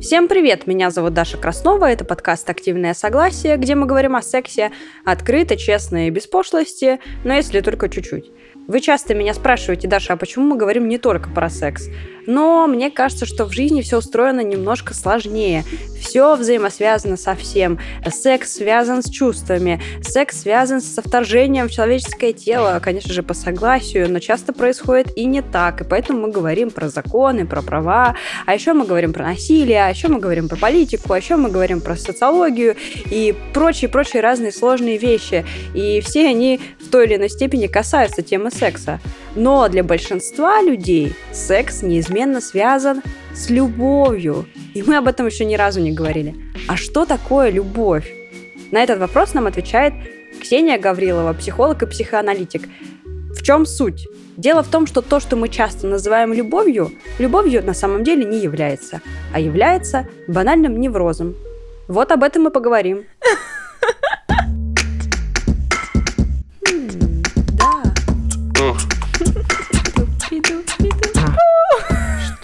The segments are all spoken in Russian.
Всем привет! Меня зовут Даша Краснова, это подкаст «Активное согласие», где мы говорим о сексе открыто, честно и без пошлости, но если только чуть-чуть. Вы часто меня спрашиваете, Даша, а почему мы говорим не только про секс? Но мне кажется, что в жизни все устроено немножко сложнее. Все взаимосвязано со всем. Секс связан с чувствами, секс связан со вторжением в человеческое тело, конечно же, по согласию, но часто происходит и не так. И поэтому мы говорим про законы, про права, а еще мы говорим про насилие, а еще мы говорим про политику, а еще мы говорим про социологию и прочие-прочие разные сложные вещи. И все они в той или иной степени касаются темы секса. Но для большинства людей секс неизменно связан с любовью. И мы об этом еще ни разу не говорили. А что такое любовь? На этот вопрос нам отвечает Ксения Гаврилова, психолог и психоаналитик. В чем суть? Дело в том, что то, что мы часто называем любовью, любовью на самом деле не является, а является банальным неврозом. Вот об этом мы поговорим.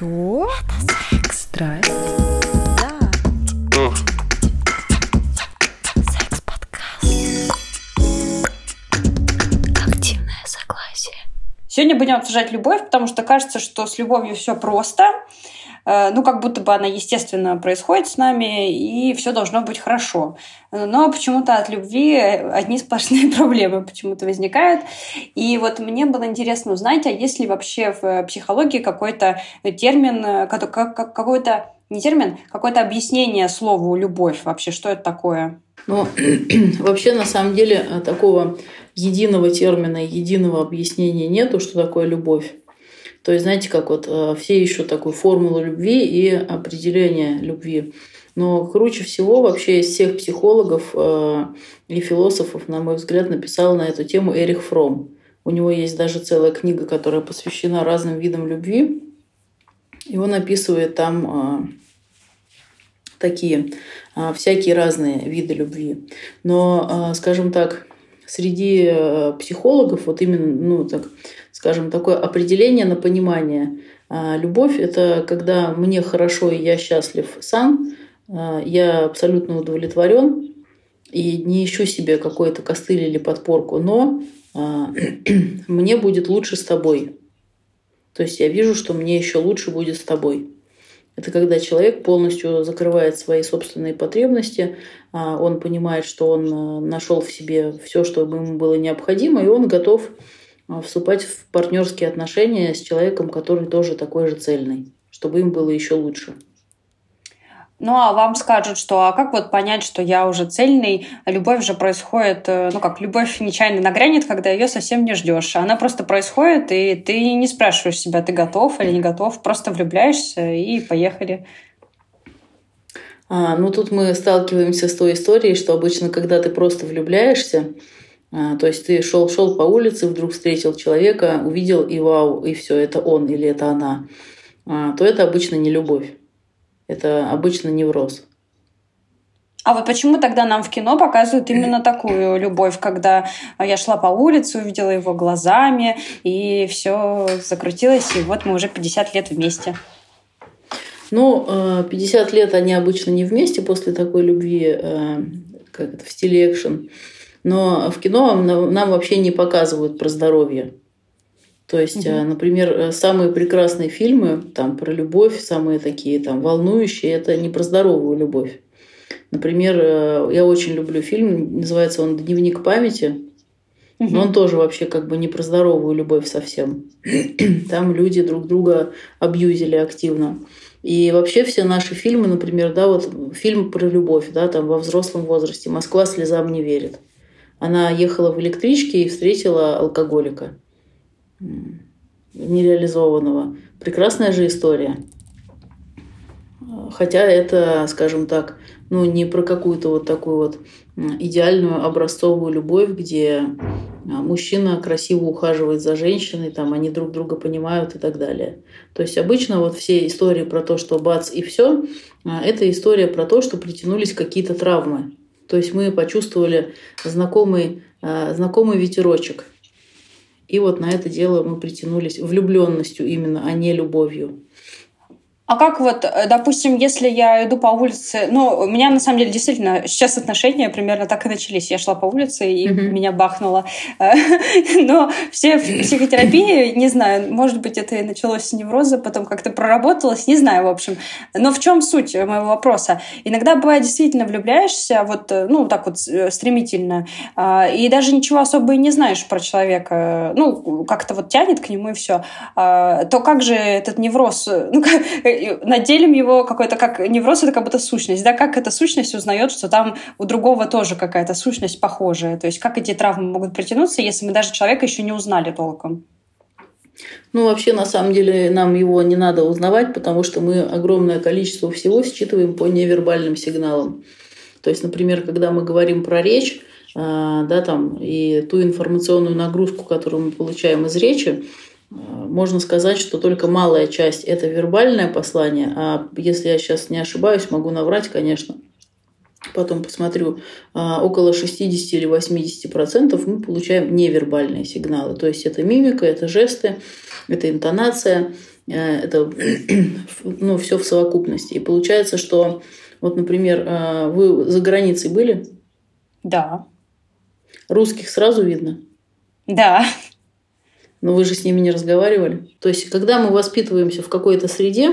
Что? Это секс. Страсть. Да. Секс-подкаст. Активное согласие. Сегодня будем обсуждать любовь, потому что кажется, что с любовью все просто. Э, ну, как будто бы она естественно происходит с нами, и все должно быть хорошо. Но почему-то от любви одни сплошные проблемы почему-то возникают. И вот мне было интересно узнать, а есть ли вообще в психологии какой-то термин, какой-то не термин, какое-то объяснение слову «любовь» вообще, что это такое? Ну, вообще, на самом деле, такого единого термина, единого объяснения нету, что такое любовь. То есть, знаете, как вот э, все ищут такую формулу любви и определение любви. Но круче всего вообще из всех психологов э, и философов, на мой взгляд, написал на эту тему Эрих Фром. У него есть даже целая книга, которая посвящена разным видам любви. И он описывает там э, такие всякие разные виды любви. Но, скажем так, среди психологов, вот именно, ну, так, скажем, такое определение на понимание. А, любовь – это когда мне хорошо и я счастлив сам, а, я абсолютно удовлетворен и не ищу себе какой-то костыль или подпорку, но а, мне будет лучше с тобой. То есть я вижу, что мне еще лучше будет с тобой. Это когда человек полностью закрывает свои собственные потребности, он понимает, что он нашел в себе все, что ему было необходимо, и он готов вступать в партнерские отношения с человеком, который тоже такой же цельный, чтобы им было еще лучше. Ну, а вам скажут, что а как вот понять, что я уже цельный? Любовь же происходит, э, ну как, любовь нечаянно нагрянет, когда ее совсем не ждешь. Она просто происходит, и ты не спрашиваешь себя, ты готов или не готов, просто влюбляешься и поехали. А, ну, тут мы сталкиваемся с той историей, что обычно, когда ты просто влюбляешься, а, то есть ты шел, шел по улице, вдруг встретил человека, увидел и вау, и все, это он или это она, а, то это обычно не любовь. Это обычно невроз. А вот почему тогда нам в кино показывают именно такую любовь, когда я шла по улице, увидела его глазами, и все закрутилось, и вот мы уже 50 лет вместе. Ну, 50 лет они обычно не вместе после такой любви, э, как это, в стиле экшен. Но в кино нам вообще не показывают про здоровье. То есть, угу. например, э, самые прекрасные фильмы там, про любовь, самые такие там, волнующие, это не про здоровую любовь. Например, э, я очень люблю фильм, называется он «Дневник памяти». Но он тоже вообще как бы не про здоровую любовь совсем. Там люди друг друга абьюзили активно. И вообще все наши фильмы, например, да, вот фильм про любовь, да, там во взрослом возрасте «Москва слезам не верит». Она ехала в электричке и встретила алкоголика нереализованного. Прекрасная же история. Хотя это, скажем так, ну, не про какую-то вот такую вот идеальную образцовую любовь, где а, мужчина красиво ухаживает за женщиной, там они друг друга понимают и так далее. То есть обычно вот все истории про то, что бац и все, а, это история про то, что притянулись какие-то травмы. То есть мы почувствовали знакомый, э, знакомый ветерочек. И вот на это дело мы притянулись влюбленностью именно, а не любовью. А как вот, э, допустим, если я иду по улице, ну, у меня на самом деле действительно сейчас отношения примерно так и начались. Я шла по улице и mm-hmm. меня бахнуло. Но все в психотерапии, не знаю, может быть, это и началось с невроза, потом как-то проработалось, не знаю, в общем. Но в чем суть моего вопроса? Иногда бывает действительно влюбляешься вот, э, ну, так вот э, стремительно, а, и даже ничего особо и не знаешь про человека, ну, как-то вот тянет к нему и все. А, то как же этот невроз, ну, наделим его какой-то как невроз, это как будто сущность, да, как эта сущность узнает, что там у другого тоже какая-то сущность похожая, то есть как эти травмы могут притянуться, если мы даже человека еще не узнали толком? Ну, вообще, на самом деле, нам его не надо узнавать, потому что мы огромное количество всего считываем по невербальным сигналам. То есть, например, когда мы говорим про речь, а, да, там, и ту информационную нагрузку, которую мы получаем из речи, можно сказать, что только малая часть – это вербальное послание, а если я сейчас не ошибаюсь, могу наврать, конечно, потом посмотрю, а, около 60 или 80 процентов мы получаем невербальные сигналы. То есть это мимика, это жесты, это интонация, э, это ну, все в совокупности. И получается, что вот, например, а, вы за границей были? Да. Русских сразу видно? Да. Но вы же с ними не разговаривали. То есть, когда мы воспитываемся в какой-то среде,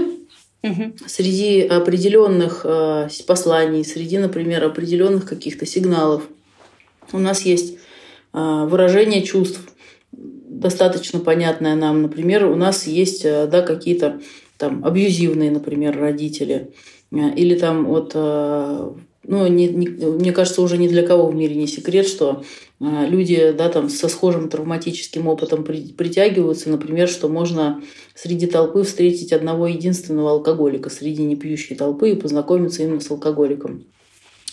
угу. среди определенных э, посланий, среди, например, определенных каких-то сигналов, у нас есть э, выражение чувств, достаточно понятное нам. Например, у нас есть э, да, какие-то там абьюзивные, например, родители. Э, или там вот э, ну, не, не, мне кажется, уже ни для кого в мире не секрет, что люди да, там, со схожим травматическим опытом при, притягиваются, например, что можно среди толпы встретить одного единственного алкоголика среди непьющей толпы и познакомиться именно с алкоголиком.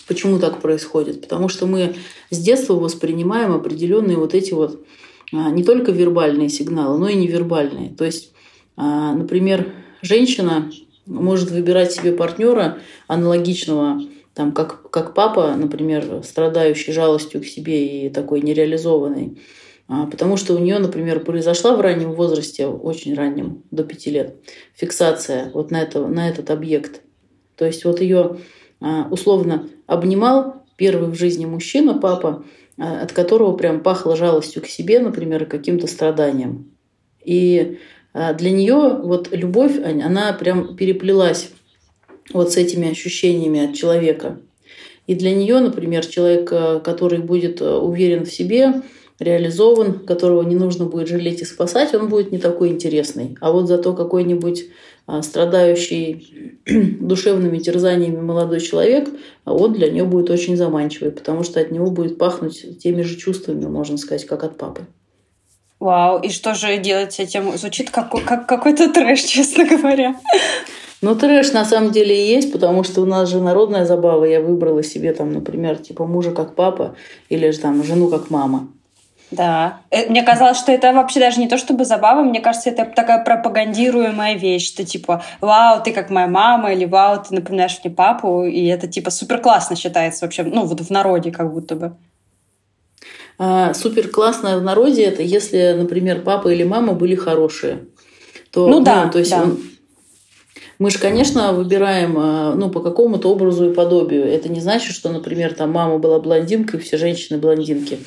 Почему так происходит? Потому что мы с детства воспринимаем определенные вот эти вот а, не только вербальные сигналы, но и невербальные. То есть, а, например, женщина может выбирать себе партнера аналогичного там, как, как папа, например, страдающий жалостью к себе и такой нереализованный, а, потому что у нее, например, произошла в раннем возрасте, очень раннем, до пяти лет, фиксация вот на, это, на этот объект. То есть вот ее а, условно обнимал первый в жизни мужчина, папа, а, от которого прям пахло жалостью к себе, например, каким-то страданием. И для нее вот любовь, она прям переплелась вот с этими ощущениями от человека. И для нее, например, человек, э, который будет э, уверен в себе, реализован, которого не нужно будет жалеть и спасать, он будет не такой интересный. А вот зато какой-нибудь а, страдающий душевными терзаниями молодой человек, а он для нее будет очень заманчивый, потому что от него будет пахнуть теми же чувствами, можно сказать, как от папы. Вау, и что же делать с этим? Звучит как, как какой-то трэш, честно говоря. Ну, трэш на самом деле и есть, потому что у нас же народная забава. Я выбрала себе там, например, типа мужа как папа или же там жену как мама. Да. Э, мне казалось, что это вообще даже не то чтобы забава, мне кажется, это такая пропагандируемая вещь, что типа, вау, ты как моя мама, или вау, ты напоминаешь мне папу, и это типа супер классно считается вообще, ну вот в народе как будто бы. А, супер классно в народе это если, например, папа или мама были хорошие. То, ну, ну да, то есть да. Он, мы же, конечно, выбираем э, ну, по какому-то образу и подобию. Это не значит, что, например, там мама была блондинкой, все женщины блондинки.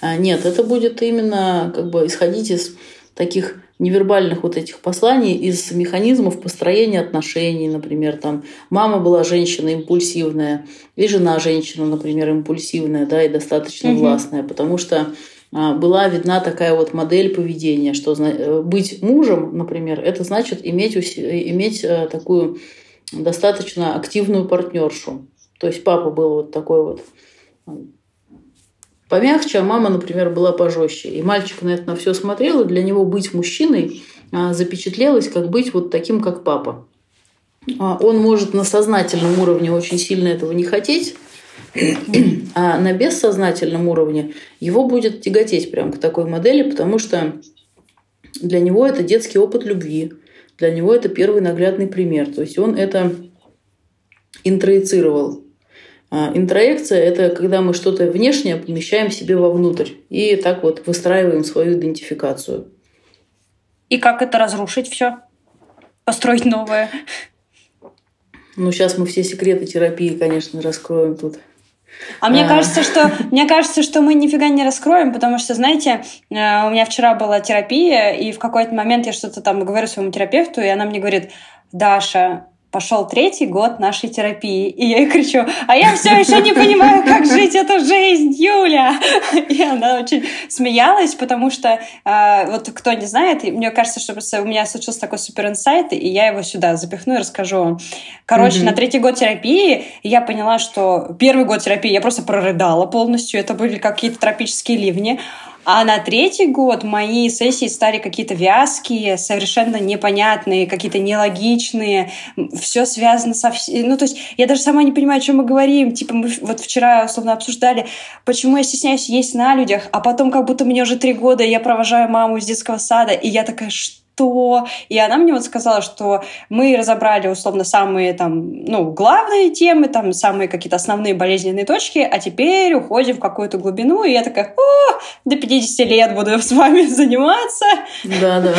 А, нет, это будет именно как бы исходить из таких невербальных вот этих посланий, из механизмов построения отношений, например, там мама была женщина импульсивная, и жена женщина, например, импульсивная, да, и достаточно угу. властная, потому что была видна такая вот модель поведения, что э, быть мужем, например, это значит иметь, иметь э, такую достаточно активную партнершу. То есть папа был вот такой вот э, помягче, а мама, например, была пожестче. И мальчик на это на все смотрел, и для него быть мужчиной а, запечатлелось как быть вот таким, как папа. А, он может на сознательном уровне очень сильно этого не хотеть, а на бессознательном уровне его будет тяготеть прям к такой модели, потому что для него это детский опыт любви, для него это первый наглядный пример. То есть он это интроицировал. А интроекция – это когда мы что-то внешнее помещаем себе вовнутрь и так вот выстраиваем свою идентификацию. И как это разрушить все? Построить новое? Ну, сейчас мы все секреты терапии, конечно, раскроем тут. А мне кажется, что мне кажется, что мы нифига не раскроем, потому что, знаете, э, у меня вчера была терапия, и в какой-то момент я что-то там говорю своему терапевту, и она мне говорит, Даша, пошел третий год нашей терапии. И я ей кричу, а я все еще не понимаю, как жить эту жизнь, Юля! И она очень смеялась, потому что, э, вот кто не знает, мне кажется, что просто у меня случился такой супер инсайт, и я его сюда запихну и расскажу. Короче, mm-hmm. на третий год терапии я поняла, что первый год терапии я просто прорыдала полностью, это были какие-то тропические ливни, а на третий год мои сессии стали какие-то вязкие, совершенно непонятные, какие-то нелогичные. Все связано со... Ну, то есть я даже сама не понимаю, о чем мы говорим. Типа мы вот вчера условно обсуждали, почему я стесняюсь есть на людях, а потом как будто мне уже три года, я провожаю маму из детского сада, и я такая, что что. И она мне вот сказала, что мы разобрали условно самые там, ну, главные темы, там, самые какие-то основные болезненные точки, а теперь уходим в какую-то глубину, и я такая, о, до 50 лет буду с вами заниматься. Да, да.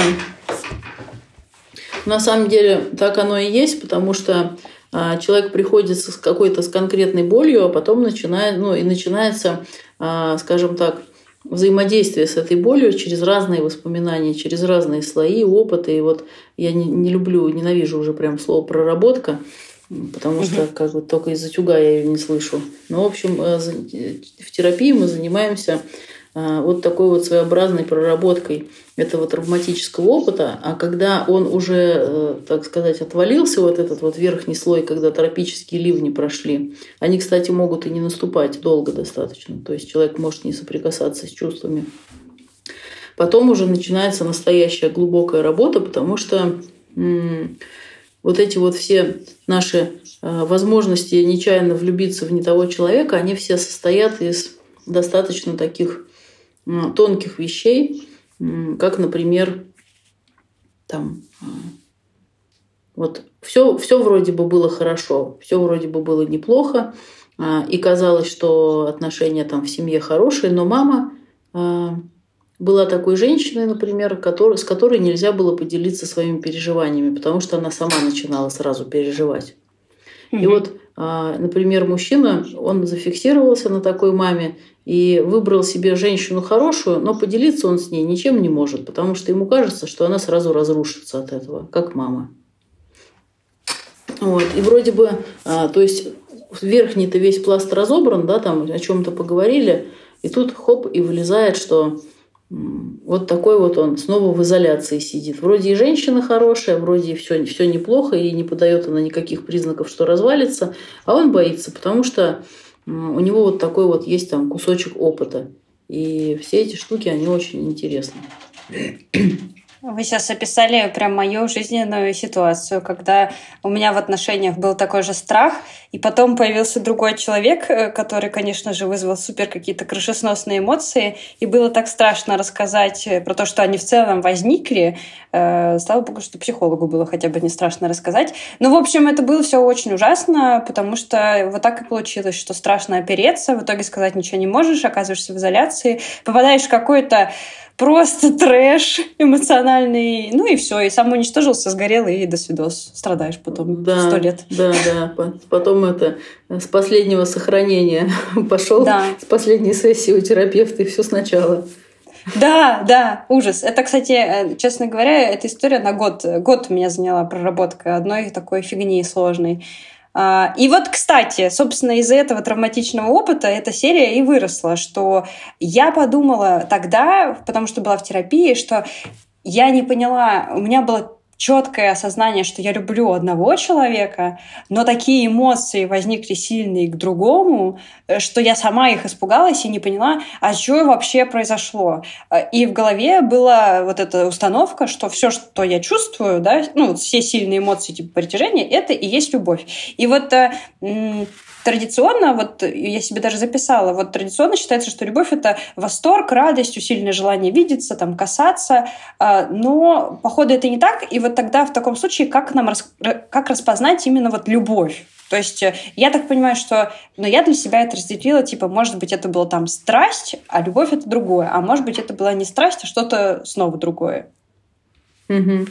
На самом деле так оно и есть, потому что а, человек приходит с какой-то с конкретной болью, а потом начинает, ну, и начинается, а, скажем так, взаимодействие с этой болью через разные воспоминания, через разные слои, опыты. И вот я не, не люблю, ненавижу уже прям слово проработка, потому что как бы только из-за тюга я ее не слышу. Но, в общем, э, в терапии мы занимаемся а, вот такой вот своеобразной проработкой этого травматического опыта, а когда он уже, э, так сказать, отвалился, вот этот вот верхний слой, когда тропические ливни прошли, они, кстати, могут и не наступать долго достаточно, то есть человек может не соприкасаться с чувствами. Потом уже начинается настоящая глубокая работа, потому что вот эти вот все наши э, возможности нечаянно влюбиться в не того человека, они все состоят из достаточно таких тонких вещей, как, например, там, а, вот все, все вроде бы было хорошо, все вроде бы было неплохо, а, и казалось, что отношения там в семье хорошие, но мама а, была такой женщиной, например, который, с которой нельзя было поделиться своими переживаниями, потому что она сама начинала сразу переживать. Mm-hmm. И вот, например, мужчина, он зафиксировался на такой маме, и выбрал себе женщину хорошую, но поделиться он с ней ничем не может, потому что ему кажется, что она сразу разрушится от этого, как мама. Вот. И вроде бы, а, то есть верхний-то весь пласт разобран, да, там о чем-то поговорили, и тут хоп, и вылезает, что вот такой вот он снова в изоляции сидит. Вроде и женщина хорошая, вроде и все, все неплохо, и не подает она никаких признаков, что развалится, а он боится, потому что у него вот такой вот есть там кусочек опыта. И все эти штуки, они очень интересны. Вы сейчас описали прям мою жизненную ситуацию, когда у меня в отношениях был такой же страх, и потом появился другой человек, э, который, конечно же, вызвал супер какие-то крышесносные эмоции, и было так страшно рассказать э, про то, что они в целом возникли. Э, слава богу, что психологу было хотя бы не страшно рассказать. Ну, в общем, это было все очень ужасно, потому что вот так и получилось, что страшно опереться, в итоге сказать ничего не можешь, оказываешься в изоляции, попадаешь в какой-то просто трэш эмоциональный. Ну и все, и сам уничтожился, сгорел, и до свидос. Страдаешь потом да, сто лет. Да, да. Потом это с последнего сохранения пошел да. с последней сессии у терапевта, и все сначала. Да, да, ужас. Это, кстати, э, честно говоря, эта история на год. Год у меня заняла проработка одной такой фигни сложной. А, и вот, кстати, собственно, из-за этого травматичного опыта эта серия и выросла, что я подумала тогда, потому что была в терапии, что я не поняла, у меня было четкое осознание, что я люблю одного человека, но такие эмоции возникли сильные к другому, э, что я сама их испугалась и не поняла, а что вообще произошло. Э, и в голове была вот эта установка, что все, что я чувствую, да, ну, все сильные эмоции типа притяжения, это и есть любовь. И вот э, традиционно, вот я себе даже записала, вот традиционно считается, что любовь — это восторг, радость, усиленное желание видеться, там, касаться, но, походу, это не так, и вот тогда в таком случае как нам, как распознать именно вот любовь? То есть э, я так понимаю, что ну, я для себя это разделила, типа, может быть, это была там страсть, а любовь это другое, а может быть, это была не страсть, а что-то снова другое. Угу.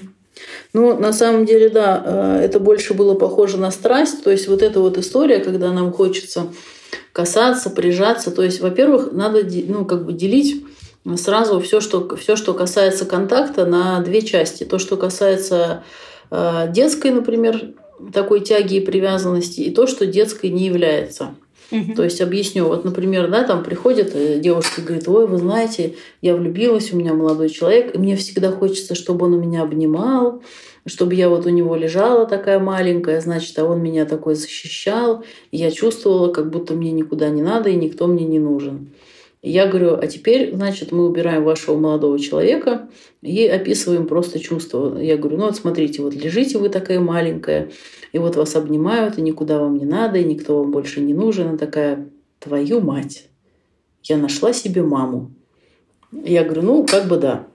Ну, на самом деле, да, это больше было похоже на страсть. То есть вот эта вот история, когда нам хочется касаться, прижаться. То есть, во-первых, надо ну, как бы делить сразу все, что, все, что касается контакта, на две части. То, что касается э, детской, например, такой тяги и привязанности, и то, что детской не является. Угу. То есть объясню, вот, например, да, там приходит э, девушка и говорит, ой, вы знаете, я влюбилась, у меня молодой человек, и мне всегда хочется, чтобы он у меня обнимал, чтобы я вот у него лежала такая маленькая, значит, а он меня такой защищал, и я чувствовала, как будто мне никуда не надо, и никто мне не нужен. Я говорю, а теперь, значит, мы убираем вашего молодого человека и описываем просто чувства. Я говорю, ну вот смотрите, вот лежите вы такая маленькая, и вот вас обнимают, и никуда вам не надо, и никто вам больше не нужен. Она такая, твою мать, я нашла себе маму. Я говорю, ну, как бы да.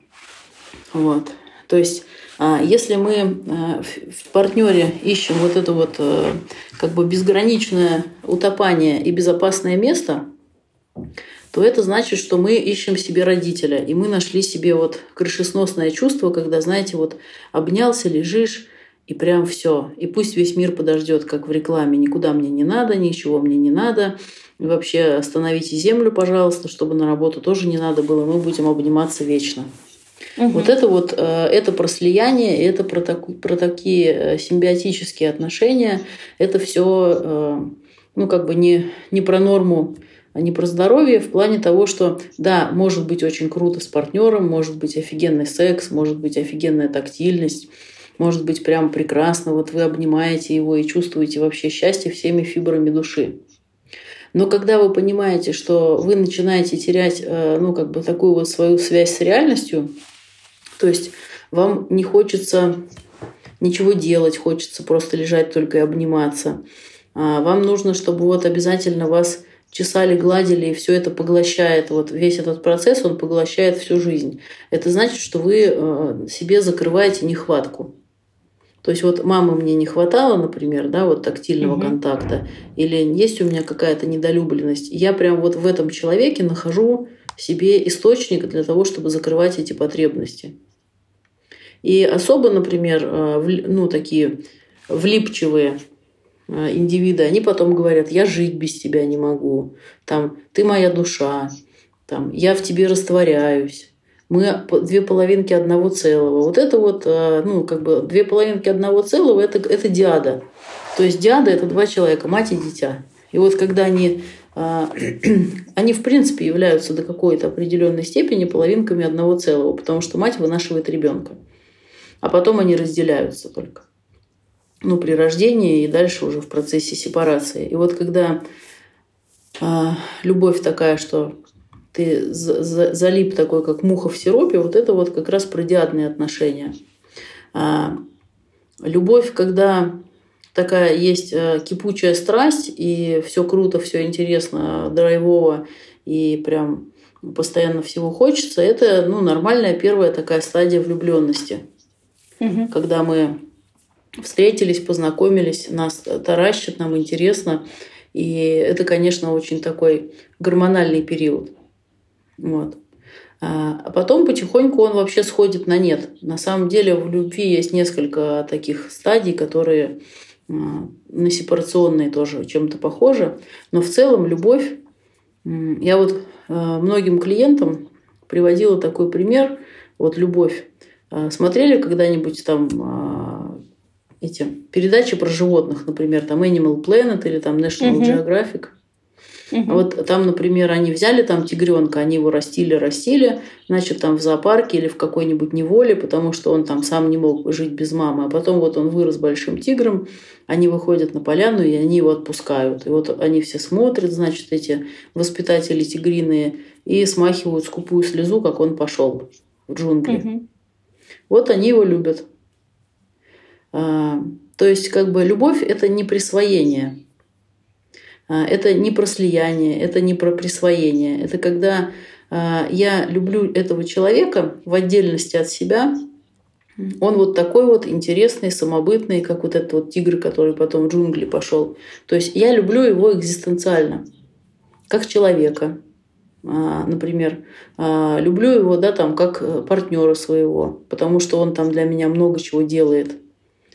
Вот. То есть а если мы э, в партнере ищем вот это вот э, как бы безграничное утопание и безопасное место, то это значит, что мы ищем себе родителя. И мы нашли себе вот крышесносное чувство, когда, знаете, вот обнялся, лежишь, и прям все. И пусть весь мир подождет, как в рекламе. Никуда мне не надо, ничего мне не надо. И вообще остановите землю, пожалуйста, чтобы на работу тоже не надо было. Мы будем обниматься вечно. Угу. Вот это вот э, это про слияние, это про, так, про такие э, симбиотические отношения. Это все э, ну, как бы не, не про норму, не про здоровье в плане того, что да, может быть очень круто с партнером, может быть офигенный секс, может быть офигенная тактильность, может быть прям прекрасно, вот вы обнимаете его и чувствуете вообще счастье всеми фибрами души. Но когда вы понимаете, что вы начинаете терять, ну, как бы такую вот свою связь с реальностью, то есть вам не хочется ничего делать, хочется просто лежать только и обниматься. А вам нужно, чтобы вот обязательно вас чесали, гладили, и все это поглощает. Вот весь этот процесс, он поглощает всю жизнь. Это значит, что вы э, себе закрываете нехватку. То есть вот мамы мне не хватало, например, да, вот тактильного угу. контакта, или есть у меня какая-то недолюбленность. Я прям вот в этом человеке нахожу себе источник для того, чтобы закрывать эти потребности. И особо, например, э, ну, такие влипчивые индивиды, они потом говорят, я жить без тебя не могу, там, ты моя душа, там, я в тебе растворяюсь, мы две половинки одного целого. Вот это вот, э, ну, как бы две половинки одного целого, это, это диада. То есть диада – это два человека, мать и дитя. И вот когда они, они в принципе являются до какой-то определенной степени половинками одного целого, потому что мать вынашивает ребенка а потом они разделяются только. Ну, при рождении и дальше уже в процессе сепарации. И вот когда а, любовь такая, что ты залип такой, как муха в сиропе, вот это вот как раз про диадные отношения. А, любовь, когда такая есть а, кипучая страсть, и все круто, все интересно, драйвово, и прям постоянно всего хочется, это ну, нормальная первая такая стадия влюбленности угу. когда мы встретились, познакомились, нас таращит, нам интересно. И это, конечно, очень такой гормональный период. Вот. А, а потом потихоньку он вообще сходит на нет. На самом деле в любви есть несколько таких стадий, которые а, на сепарационные тоже чем-то похожи. Но в целом любовь... Я вот а, многим клиентам приводила такой пример. Вот любовь. Смотрели когда-нибудь там эти передачи про животных, например, там Animal Planet или там National uh-huh. Geographic? Uh-huh. Вот там, например, они взяли там тигренка, они его растили, растили, значит, там в зоопарке или в какой-нибудь неволе, потому что он там сам не мог жить без мамы. А потом вот он вырос большим тигром, они выходят на поляну, и они его отпускают. И вот они все смотрят, значит, эти воспитатели тигриные, и смахивают скупую слезу, как он пошел в джунгли. Uh-huh. Вот они его любят. А, то есть, как бы любовь это не присвоение. А, это не про слияние, это не про присвоение. Это когда а, я люблю этого человека в отдельности от себя, он вот такой вот интересный, самобытный, как вот этот вот тигр, который потом в джунгли пошел. То есть я люблю его экзистенциально, как человека. например, люблю его, да, там, как э, партнера своего, потому что он там для меня много чего делает.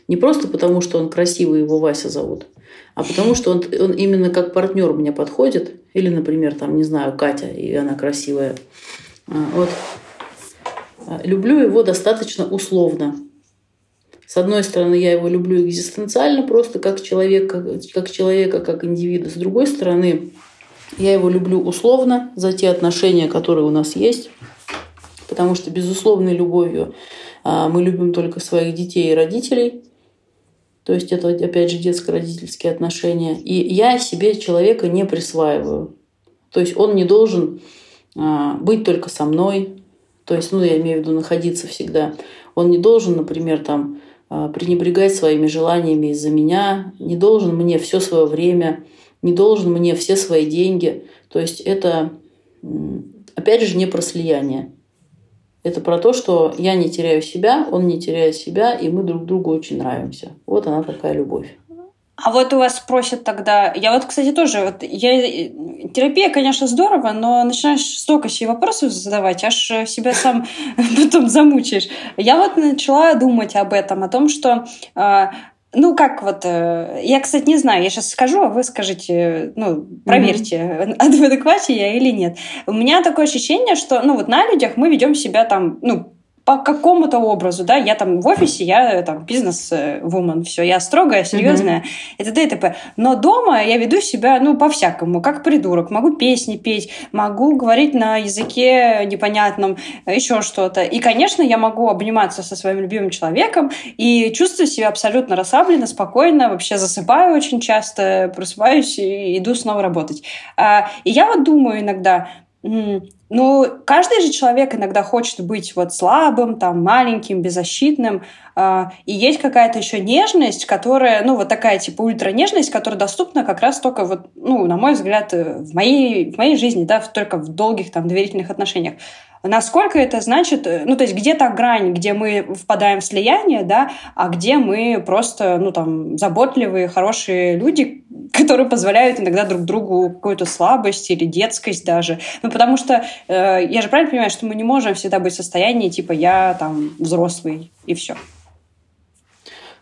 Не просто потому, что он красивый, его Вася зовут, а потому что он, он именно как партнер мне подходит. Или, например, там, не знаю, Катя, и она красивая. А, вот. Люблю его достаточно условно. С одной стороны, я его люблю экзистенциально, просто как человека, как человека, как индивида. С другой стороны, я его люблю условно за те отношения, которые у нас есть, потому что безусловной любовью а, мы любим только своих детей и родителей. То есть это, опять же, детско-родительские отношения. И я себе человека не присваиваю. То есть он не должен а, быть только со мной. То есть, ну, я имею в виду находиться всегда. Он не должен, например, там, а, пренебрегать своими желаниями из-за меня, не должен мне все свое время не должен мне все свои деньги. То есть это, опять же, не про слияние. Это про то, что я не теряю себя, он не теряет себя, и мы друг другу очень нравимся. Вот она такая любовь. А вот у вас спросят тогда... Я вот, кстати, тоже... Вот я... Терапия, конечно, здорово, но начинаешь столько себе вопросов задавать, аж себя сам потом замучаешь. Я вот начала думать об этом, о том, что а, ну, как вот... Э, я, кстати, не знаю, я сейчас скажу, а вы скажите, ну, проверьте, mm-hmm. в адеквате я или нет. У меня такое ощущение, что, ну, вот на людях мы ведем себя там, ну, по какому-то образу, да, я там в офисе, я там бизнес-вумен, все, я строгая, серьезная, mm-hmm. это т.д. и т.п. Но дома я веду себя, ну, по-всякому, как придурок. Могу песни петь, могу говорить на языке непонятном, еще что-то. И, конечно, я могу обниматься со своим любимым человеком и чувствую себя абсолютно расслабленно, спокойно, вообще засыпаю очень часто, просыпаюсь и иду снова работать. А, и я вот думаю иногда, ну, каждый же человек иногда хочет быть вот слабым, там, маленьким, беззащитным. Э, и есть какая-то еще нежность, которая, ну, вот такая, типа, ультранежность, которая доступна как раз только вот, ну, на мой взгляд, э, в моей, в моей жизни, да, только в долгих, там, доверительных отношениях. Насколько это значит, э, ну, то есть где то грань, где мы впадаем в слияние, да, а где мы просто, ну, там, заботливые, хорошие люди, которые позволяют иногда друг другу какую-то слабость или детскость даже. Ну, потому что э, я же правильно понимаю, что мы не можем всегда быть в состоянии, типа, я там взрослый, и все.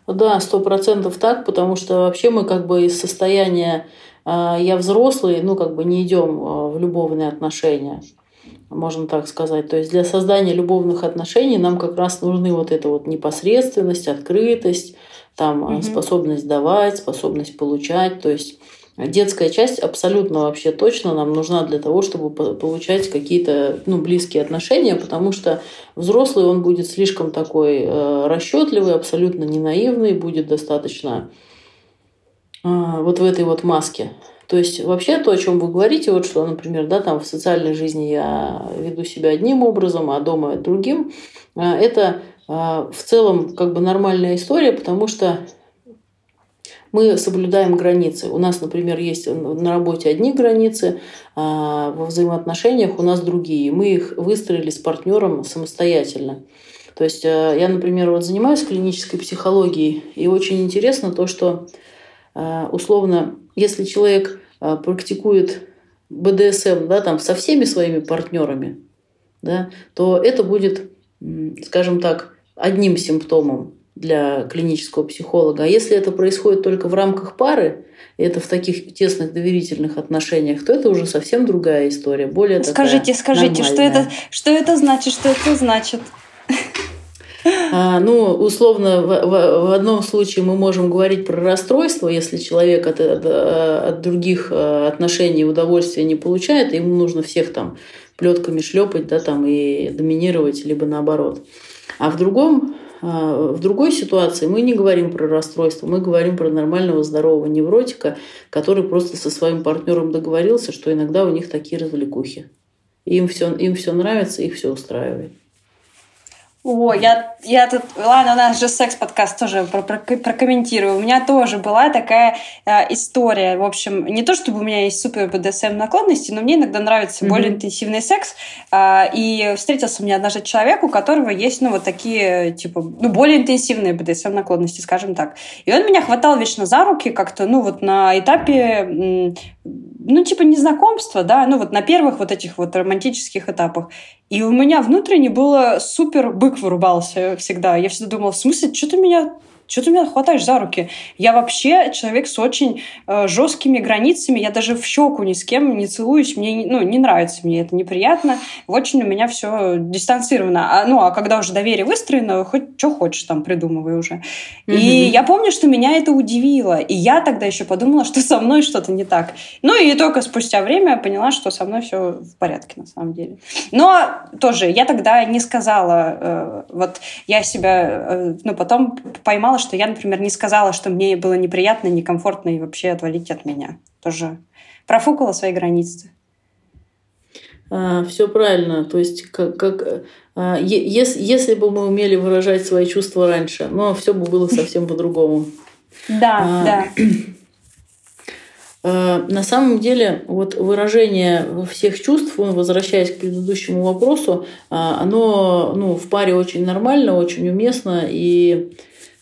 Да, сто процентов так, потому что вообще мы как бы из состояния э, я взрослый, ну, как бы не идем э, в любовные отношения можно так сказать. То есть для создания любовных отношений нам как раз нужны вот эта вот непосредственность, открытость, там угу. способность давать, способность получать. То есть детская часть абсолютно вообще точно нам нужна для того, чтобы получать какие-то ну, близкие отношения, потому что взрослый он будет слишком такой э, расчетливый, абсолютно не наивный, будет достаточно э, вот в этой вот маске. То есть вообще то, о чем вы говорите, вот что, например, да, там в социальной жизни я веду себя одним образом, а дома другим, а, это а, в целом как бы нормальная история, потому что мы соблюдаем границы. У нас, например, есть на работе одни границы, а во взаимоотношениях у нас другие. Мы их выстроили с партнером самостоятельно. То есть я, например, вот занимаюсь клинической психологией, и очень интересно то, что условно если человек а, практикует БДСМ да, там, со всеми своими партнерами, да, то это будет, скажем так, одним симптомом для клинического психолога. А если это происходит только в рамках пары, и это в таких тесных доверительных отношениях, то это уже совсем другая история, более Скажите, такая скажите, нормальная. что это, что это значит, что это значит? А, ну, условно, в, одном случае мы можем говорить про расстройство, если человек от, от, от других э, отношений удовольствия не получает, ему нужно всех там плетками шлепать, да, там и доминировать, либо наоборот. А в другом а, в другой ситуации мы не говорим про расстройство, мы говорим про нормального здорового невротика, который просто со своим партнером договорился, что иногда у них такие развлекухи. Им все, им все нравится, их все устраивает. О, я, я тут... Ладно, у нас же секс-подкаст тоже про, про, прокомментирую. У меня тоже была такая э, история. В общем, не то, чтобы у меня есть супер БДСМ наклонности, но мне иногда нравится mm-hmm. более интенсивный секс. Э, и встретился у меня однажды человек, у которого есть, ну, вот такие, типа, ну, более интенсивные БДСМ наклонности, скажем так. И он меня хватал вечно за руки как-то, ну, вот на этапе ну, типа, незнакомства, да, ну, вот на первых вот этих вот романтических этапах. И у меня внутренне было супер бык вырубался всегда. Я всегда думала, в смысле, что ты меня что ты меня хватаешь за руки? Я вообще человек с очень э, жесткими границами. Я даже в щеку ни с кем не целуюсь. Мне ну, не нравится, мне это неприятно. Очень у меня все дистанцировано. А, ну, а когда уже доверие выстроено, хоть что хочешь там придумывай уже. Mm-hmm. И я помню, что меня это удивило. И я тогда еще подумала, что со мной что-то не так. Ну, и только спустя время я поняла, что со мной все в порядке на самом деле. Но тоже я тогда не сказала, э, вот я себя, э, ну, потом поймала понимала, что я, например, не сказала, что мне было неприятно, некомфортно и вообще отвалить от меня. Тоже профукала свои границы. А, все правильно. То есть, как, как а, если, если бы мы умели выражать свои чувства раньше, но все бы было совсем по-другому. Да, а, да. На самом деле, вот выражение всех чувств, возвращаясь к предыдущему вопросу, оно ну, в паре очень нормально, очень уместно. И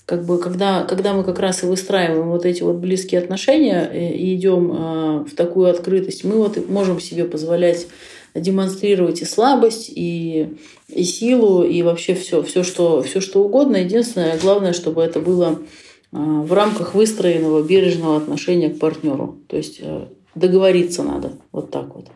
как бы, когда, когда мы как раз и выстраиваем вот эти вот близкие отношения э, и идем э, в такую открытость, мы вот можем себе позволять демонстрировать и слабость, и, и силу, и вообще все, все, что, все, что угодно. Единственное, главное, чтобы это было э, в рамках выстроенного бережного отношения к партнеру. То есть договориться надо. Вот так вот.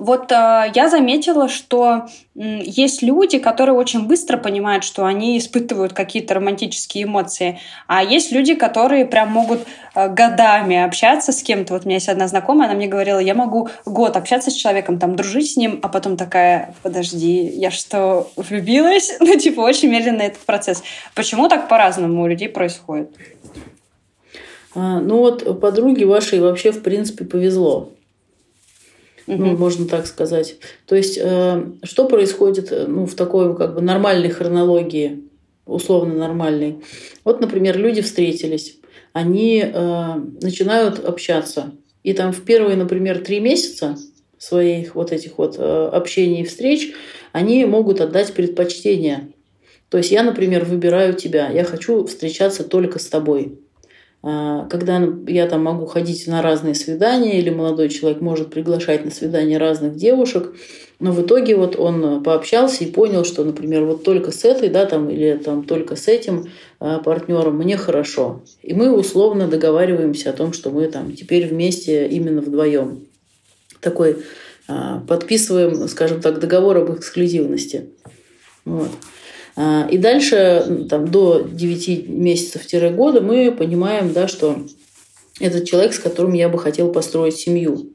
Вот э, я заметила, что э, есть люди, которые очень быстро понимают, что они испытывают какие-то романтические эмоции, а есть люди, которые прям могут э, годами общаться с кем-то. Вот у меня есть одна знакомая, она мне говорила, я могу год общаться с человеком, там, дружить с ним, а потом такая, подожди, я что, влюбилась? Ну, типа, очень медленный этот процесс. Почему так по-разному у людей происходит? А, ну вот подруге вашей вообще, в принципе, повезло ну, можно так сказать. То есть, э, что происходит э, ну, в такой как бы нормальной хронологии, условно нормальной? Вот, например, люди встретились, они э, начинают общаться, и там в первые, например, три месяца своих вот этих вот э, общений и встреч они могут отдать предпочтение. То есть я, например, выбираю тебя, я хочу встречаться только с тобой. А, когда я там могу ходить на разные свидания, или молодой человек может приглашать на свидание разных девушек, но в итоге вот он пообщался и понял, что, например, вот только с этой, да, там, или там только с этим а, партнером мне хорошо. И мы условно договариваемся о том, что мы там теперь вместе именно вдвоем. Такой а, подписываем, скажем так, договор об эксклюзивности. Вот. А, и дальше, там, до 9 месяцев-года мы понимаем, да, что этот человек, с которым я бы хотел построить семью.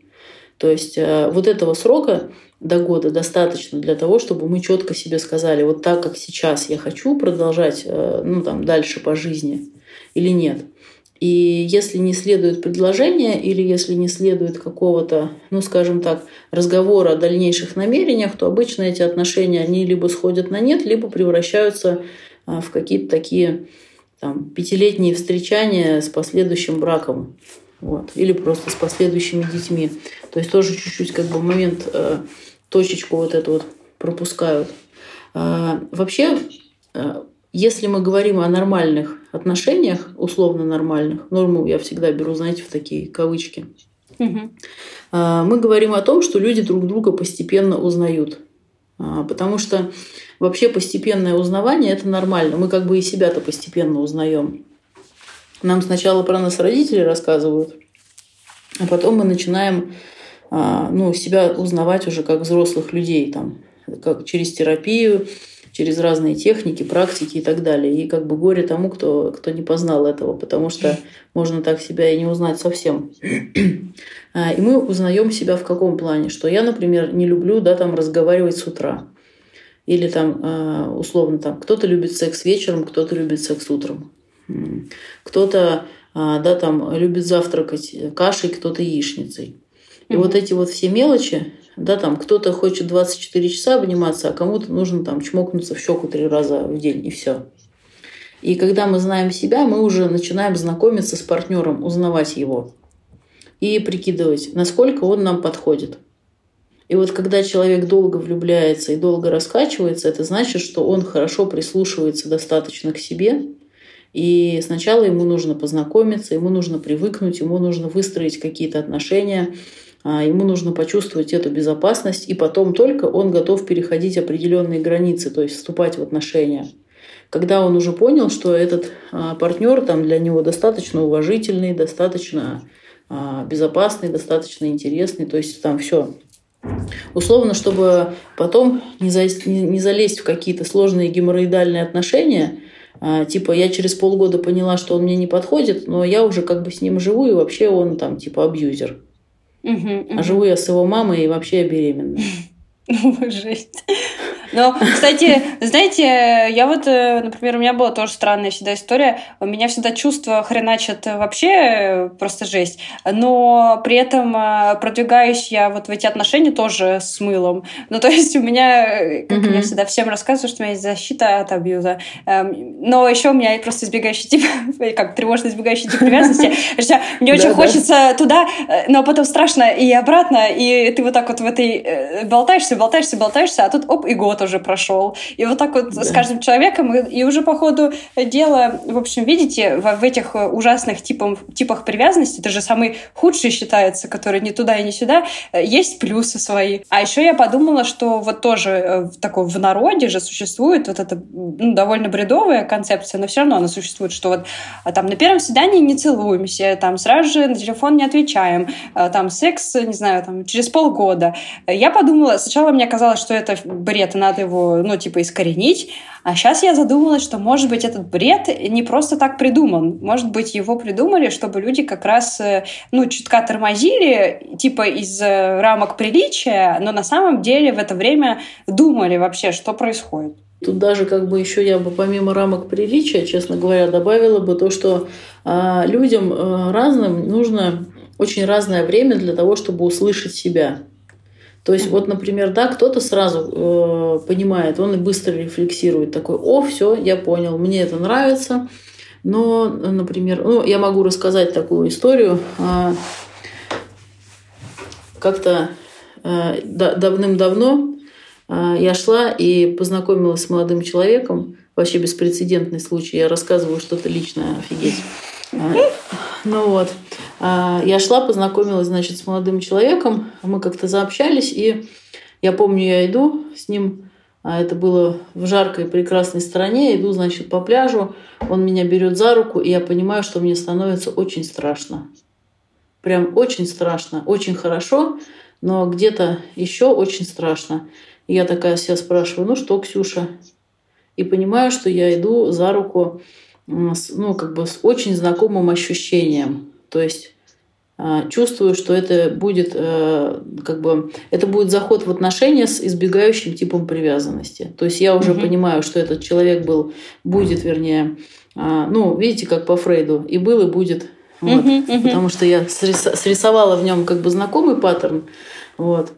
То есть э, вот этого срока до года достаточно для того, чтобы мы четко себе сказали, вот так как сейчас я хочу продолжать э, ну, там, дальше по жизни или нет. И если не следует предложения или если не следует какого-то, ну, скажем так, разговора о дальнейших намерениях, то обычно эти отношения, они либо сходят на нет, либо превращаются а, в какие-то такие там, пятилетние встречания с последующим браком. Вот. Или просто с последующими детьми. То есть тоже чуть-чуть как бы момент, э, точечку вот эту вот пропускают. Э, вообще, э, если мы говорим о нормальных отношениях, условно нормальных, норму я всегда беру, знаете, в такие кавычки, угу. мы говорим о том, что люди друг друга постепенно узнают. А, потому что вообще постепенное узнавание это нормально. Мы как бы и себя-то постепенно узнаем. Нам сначала про нас родители рассказывают, а потом мы начинаем а, ну, себя узнавать уже как взрослых людей, там, как через терапию, через разные техники, практики и так далее. И как бы горе тому, кто, кто не познал этого, потому что можно так себя и не узнать совсем. А, и мы узнаем себя в каком плане? Что я, например, не люблю да, там, разговаривать с утра. Или там, а, условно, там, кто-то любит секс вечером, кто-то любит секс утром. Кто-то а, да, там, любит завтракать кашей, кто-то яичницей. И mm-hmm. вот эти вот все мелочи, да, там кто-то хочет 24 часа обниматься, а кому-то нужно там чмокнуться в щеку три раза в день, и все. И когда мы знаем себя, мы уже начинаем знакомиться с партнером, узнавать его и прикидывать, насколько он нам подходит. И вот когда человек долго влюбляется и долго раскачивается, это значит, что он хорошо прислушивается достаточно к себе И сначала ему нужно познакомиться, ему нужно привыкнуть, ему нужно выстроить какие-то отношения, ему нужно почувствовать эту безопасность, и потом только он готов переходить определенные границы, то есть вступать в отношения. Когда он уже понял, что этот а, партнер там для него достаточно уважительный, достаточно а, безопасный, достаточно интересный, то есть там все. Условно, чтобы потом не залезть в какие-то сложные геморроидальные отношения, типа я через полгода поняла, что он мне не подходит, но я уже как бы с ним живу, и вообще он там типа абьюзер. Угу, угу. А живу я с его мамой и вообще я беременна. Жесть. Но, кстати, знаете, я вот, э, например, у меня была тоже странная всегда история. У меня всегда чувства хреначат вообще э, просто жесть. Но при этом э, продвигаюсь я вот в эти отношения тоже с мылом. Ну, то есть у меня, как mm-hmm. я всегда всем рассказываю, что у меня есть защита от абьюза. Эм, но еще у меня просто избегающий тип, как тревожно избегающий тип привязанности. Мне очень хочется туда, но потом страшно и обратно. И ты вот так вот в этой болтаешься, болтаешься, болтаешься, а тут оп, и год уже прошел. И вот так вот да. с каждым человеком, и, и уже по ходу дела, в общем, видите, в, в этих ужасных типах, типах привязанности, это же самый худший считается, который ни туда и ни сюда, есть плюсы свои. А еще я подумала, что вот тоже э, такой в народе же существует вот эта ну, довольно бредовая концепция, но все равно она существует, что вот а там на первом свидании не целуемся, там сразу же на телефон не отвечаем, там секс, не знаю, там через полгода. Я подумала, сначала мне казалось, что это бред, и надо его, ну, типа, искоренить. А сейчас я задумалась, что, может быть, этот бред не просто так придуман. Может быть, его придумали, чтобы люди как раз, э, ну, чутка тормозили, типа, из э, рамок приличия, но на самом деле в это время думали вообще, что происходит. Тут даже как бы еще я бы помимо рамок приличия, честно говоря, добавила бы то, что э, людям э, разным нужно очень разное время для того, чтобы услышать себя. То есть, вот, например, да, кто-то сразу э, понимает, он и быстро рефлексирует, такой, о, все, я понял, мне это нравится. Но, например, ну, я могу рассказать такую историю. Э, как-то э, давным-давно э, я шла и познакомилась с молодым человеком. Вообще беспрецедентный случай. Я рассказываю что-то личное, офигеть. Ну вот. А, я шла, познакомилась, значит, с молодым человеком. Мы как-то заобщались, и я помню, я иду с ним, а это было в жаркой прекрасной стране, иду, значит, по пляжу, он меня берет за руку, и я понимаю, что мне становится очень страшно. Прям очень страшно, очень хорошо, но где-то еще очень страшно. И я такая себя спрашиваю, ну что, Ксюша? И понимаю, что я иду за руку ну, как бы с очень знакомым ощущением. То есть чувствую, что это будет э, как бы это будет заход в отношения с избегающим типом привязанности. То есть я уже угу. понимаю, что этот человек был, будет, вернее, а, ну видите, как по Фрейду, и был и будет, вот, угу, угу. потому что я срисовала в нем как бы знакомый паттерн, вот.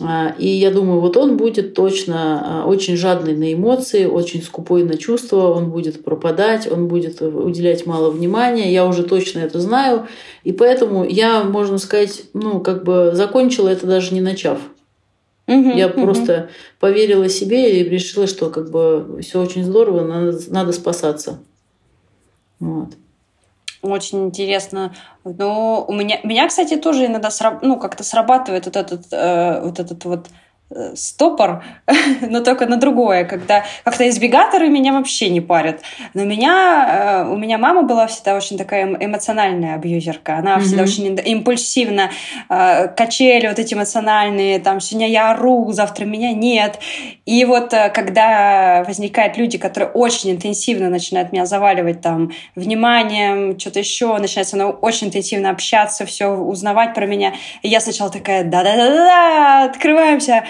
А, и я думаю, вот он будет точно а, очень жадный на эмоции, очень скупой на чувства, он будет пропадать, он будет уделять мало внимания. Я уже точно это знаю. И поэтому я, можно сказать, ну, как бы закончила это даже не начав. Угу, я угу. просто поверила себе и решила, что как бы все очень здорово, надо, надо спасаться. Вот. Очень интересно. Ну, у меня, меня, кстати, тоже иногда сраб, ну, как-то срабатывает вот этот, э, вот этот вот стопор, но только на другое, когда как-то избегаторы меня вообще не парят. Но меня, э, у меня мама была всегда очень такая эм, эмоциональная абьюзерка. Она mm-hmm. всегда очень импульсивно, э, качели вот эти эмоциональные, там, сегодня я ору, завтра меня нет. И вот когда возникают люди, которые очень интенсивно начинают меня заваливать там вниманием, что-то еще, начинается она очень интенсивно общаться, все узнавать про меня, и я сначала такая, да-да-да-да, открываемся,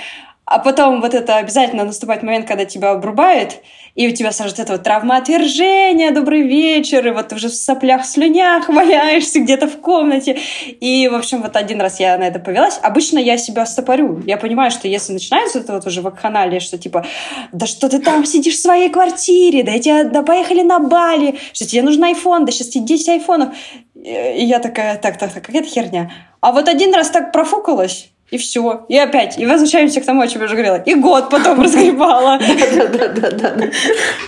а потом вот это обязательно наступает момент, когда тебя обрубает, и у тебя сразу это вот травма отвержения, добрый вечер, и вот уже в соплях, в слюнях валяешься где-то в комнате. И, в общем, вот один раз я на это повелась. Обычно я себя стопорю. Я понимаю, что если начинается это вот уже вакханалия, что типа, да что ты там сидишь в своей квартире, да, я, да поехали на Бали, что тебе нужен айфон, да сейчас тебе 10 айфонов. И я такая, так, так, так, какая-то херня. А вот один раз так профукалась, и все. И опять. И возвращаемся к тому, о чем я уже говорила. И год потом разгребала. Да-да-да.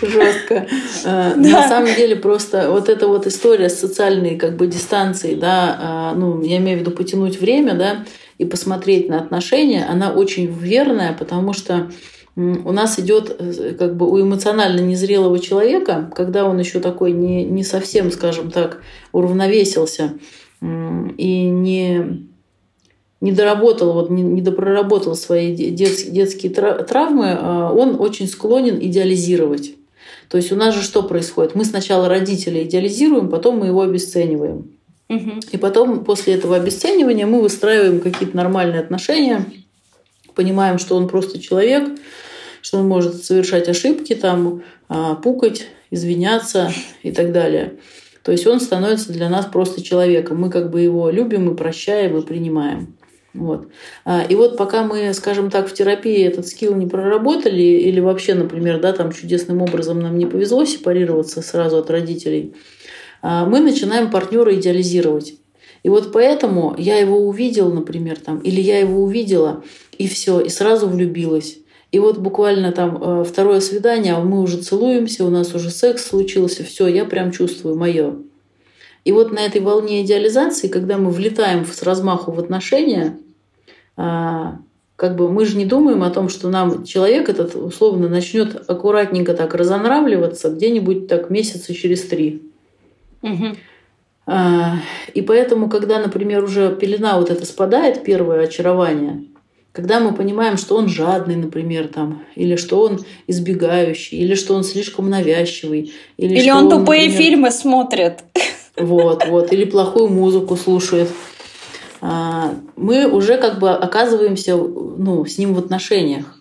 Жестко. Э, на самом деле просто вот эта вот история с социальной как бы дистанцией, да, э, ну, я имею в виду потянуть время, да, и посмотреть на отношения, она очень верная, потому что у нас идет э, как бы у эмоционально незрелого человека, когда он еще такой не, не совсем, скажем так, уравновесился и не, не доработал, вот, не, не допроработал свои детские, детские травмы, а он очень склонен идеализировать. То есть у нас же что происходит? Мы сначала родителя идеализируем, потом мы его обесцениваем. Угу. И потом после этого обесценивания мы выстраиваем какие-то нормальные отношения, понимаем, что он просто человек, что он может совершать ошибки, там, а, пукать, извиняться и так далее. То есть он становится для нас просто человеком. Мы как бы его любим и прощаем и принимаем. Вот. А, и вот пока мы, скажем так, в терапии этот скилл не проработали, или вообще, например, да, там чудесным образом нам не повезло сепарироваться сразу от родителей, а, мы начинаем партнера идеализировать. И вот поэтому я его увидел, например, там, или я его увидела, и все, и сразу влюбилась. И вот буквально там э, второе свидание, а мы уже целуемся, у нас уже секс случился, все, я прям чувствую мое. И вот на этой волне идеализации, когда мы влетаем с размаху в отношения, как бы мы же не думаем о том, что нам человек этот условно начнет аккуратненько так разонравливаться где-нибудь так месяца через три. Угу. И поэтому, когда, например, уже пелена вот эта спадает, первое очарование, когда мы понимаем, что он жадный, например, там, или что он избегающий, или что он слишком навязчивый, или, или он, он тупые например, фильмы смотрит. Вот, вот, или плохую музыку слушает. А, мы уже как бы оказываемся ну, с ним в отношениях.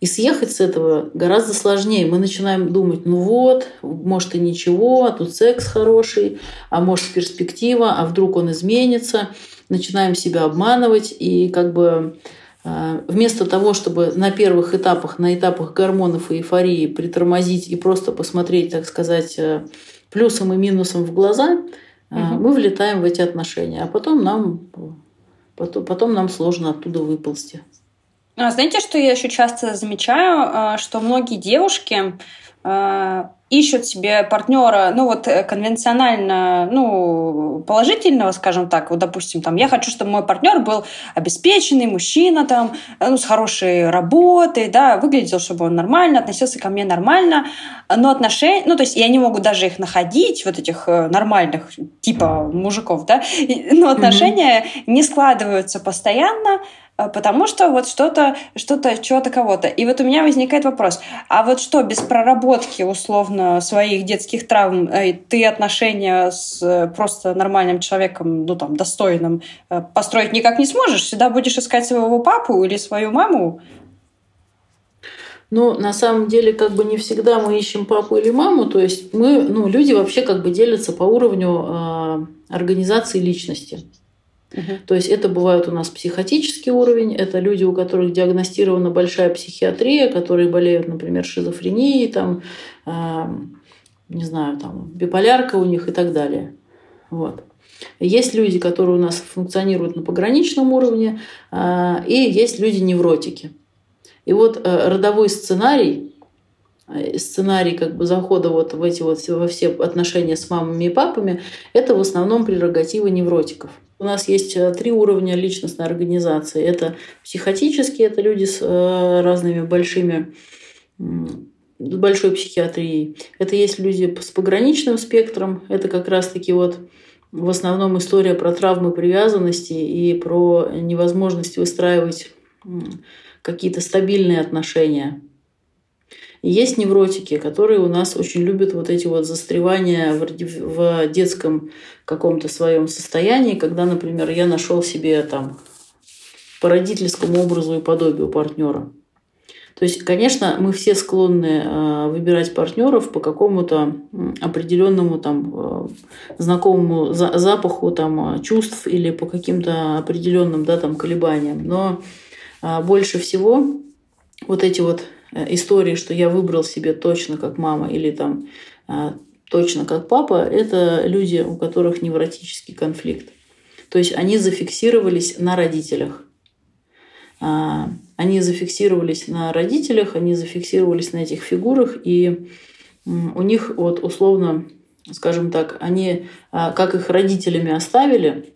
И съехать с этого гораздо сложнее. Мы начинаем думать, ну вот, может и ничего, а тут секс хороший, а может перспектива, а вдруг он изменится. Начинаем себя обманывать и как бы а, вместо того, чтобы на первых этапах, на этапах гормонов и эйфории притормозить и просто посмотреть, так сказать, э, плюсом и минусом в глаза, угу. мы влетаем в эти отношения, а потом нам, потом, потом нам сложно оттуда выползти. А знаете, что я еще часто замечаю, а, что многие девушки ищут себе партнера, ну вот э, конвенционально, ну положительного, скажем так, вот допустим, там я хочу, чтобы мой партнер был обеспеченный мужчина, там, э, ну с хорошей работой, да, выглядел, чтобы он нормально относился ко мне нормально, но отношения, ну то есть я не могу даже их находить, вот этих э, нормальных типа мужиков, да, но отношения mm-hmm. не складываются постоянно, потому что вот что-то, что-то, чего-то кого-то. И вот у меня возникает вопрос, а вот что, без проработки условно своих детских травм э, ты отношения с э, просто нормальным человеком, ну там, достойным, э, построить никак не сможешь? Всегда будешь искать своего папу или свою маму? Ну, на самом деле, как бы не всегда мы ищем папу или маму. То есть мы, ну, люди вообще как бы делятся по уровню э, организации личности. Угу. То есть это бывает у нас психотический уровень, это люди, у которых диагностирована большая психиатрия, которые болеют, например, шизофренией, там, э, не знаю, там, биполярка у них и так далее. Вот. Есть люди, которые у нас функционируют на пограничном уровне, э, и есть люди-невротики. И вот э, родовой сценарий, э, сценарий как бы захода вот в эти вот во все отношения с мамами и папами, это в основном прерогатива невротиков. У нас есть э, три уровня личностной организации. Это психотические, это люди с э, разными большими большой психиатрией. Это есть люди с пограничным спектром. Это как раз-таки вот в основном история про травмы привязанности и про невозможность выстраивать какие-то стабильные отношения. Есть невротики, которые у нас очень любят вот эти вот застревания в, детском каком-то своем состоянии, когда, например, я нашел себе там по родительскому образу и подобию партнера. То есть, конечно, мы все склонны э, выбирать партнеров по какому-то определенному там э, знакомому запаху там э, чувств или по каким-то определенным да, там колебаниям. Но больше всего вот эти вот истории, что я выбрал себе точно как мама или там а, точно как папа, это люди, у которых невротический конфликт. То есть они зафиксировались на родителях. а, они зафиксировались на родителях, они зафиксировались на этих фигурах, и у них вот условно, скажем так, они а, как их родителями оставили,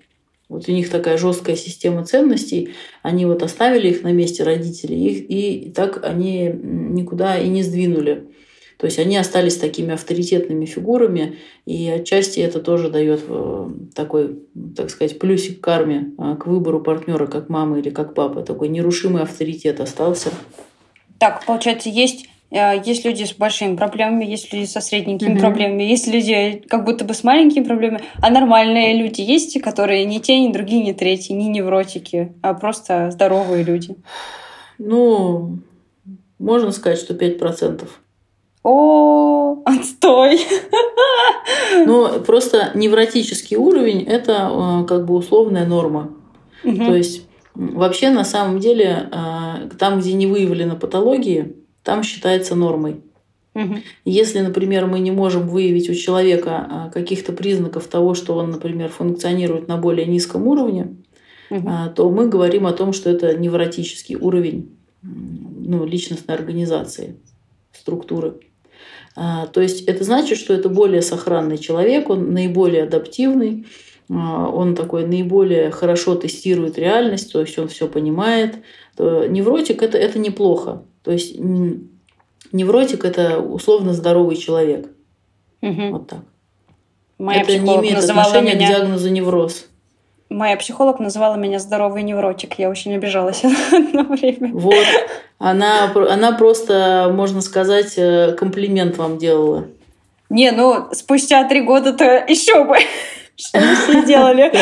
вот у них такая жесткая система ценностей, они вот оставили их на месте родителей, и, и так они никуда и не сдвинули. То есть они остались такими авторитетными фигурами, и отчасти это тоже дает э, такой, так сказать, плюсик карме э, к выбору партнера, как мама или как папа. Такой нерушимый авторитет остался. Так, получается, есть есть люди с большими проблемами, есть люди со средненькими mm-hmm. проблемами, есть люди как будто бы с маленькими проблемами, а нормальные люди есть, которые ни те, ни другие, ни третьи, ни невротики, а просто здоровые люди. Ну, можно сказать, что 5%. О, отстой. Ну, просто невротический уровень – это э, как бы условная норма. Угу. То есть вообще на самом деле э, там, где не выявлена патологии, там считается нормой. Угу. Если, например, мы не можем выявить у человека э, каких-то признаков того, что он, например, функционирует на более низком уровне, угу. то мы говорим о том, что это невротический уровень ну, личностной организации, структуры. А, то есть это значит, что это более сохранный человек, он наиболее адаптивный, а, он такой наиболее хорошо тестирует реальность, то есть он все понимает. Невротик это, это неплохо. То есть невротик это условно здоровый человек. Угу. Вот так. Моя это не имеет отношения меня... к диагнозу невроз. Моя психолог называла меня здоровый невротик. Я очень обижалась одно время. Вот. Она, она просто, можно сказать, э, комплимент вам делала. Не, ну спустя три года-то еще бы. Что мы все делали?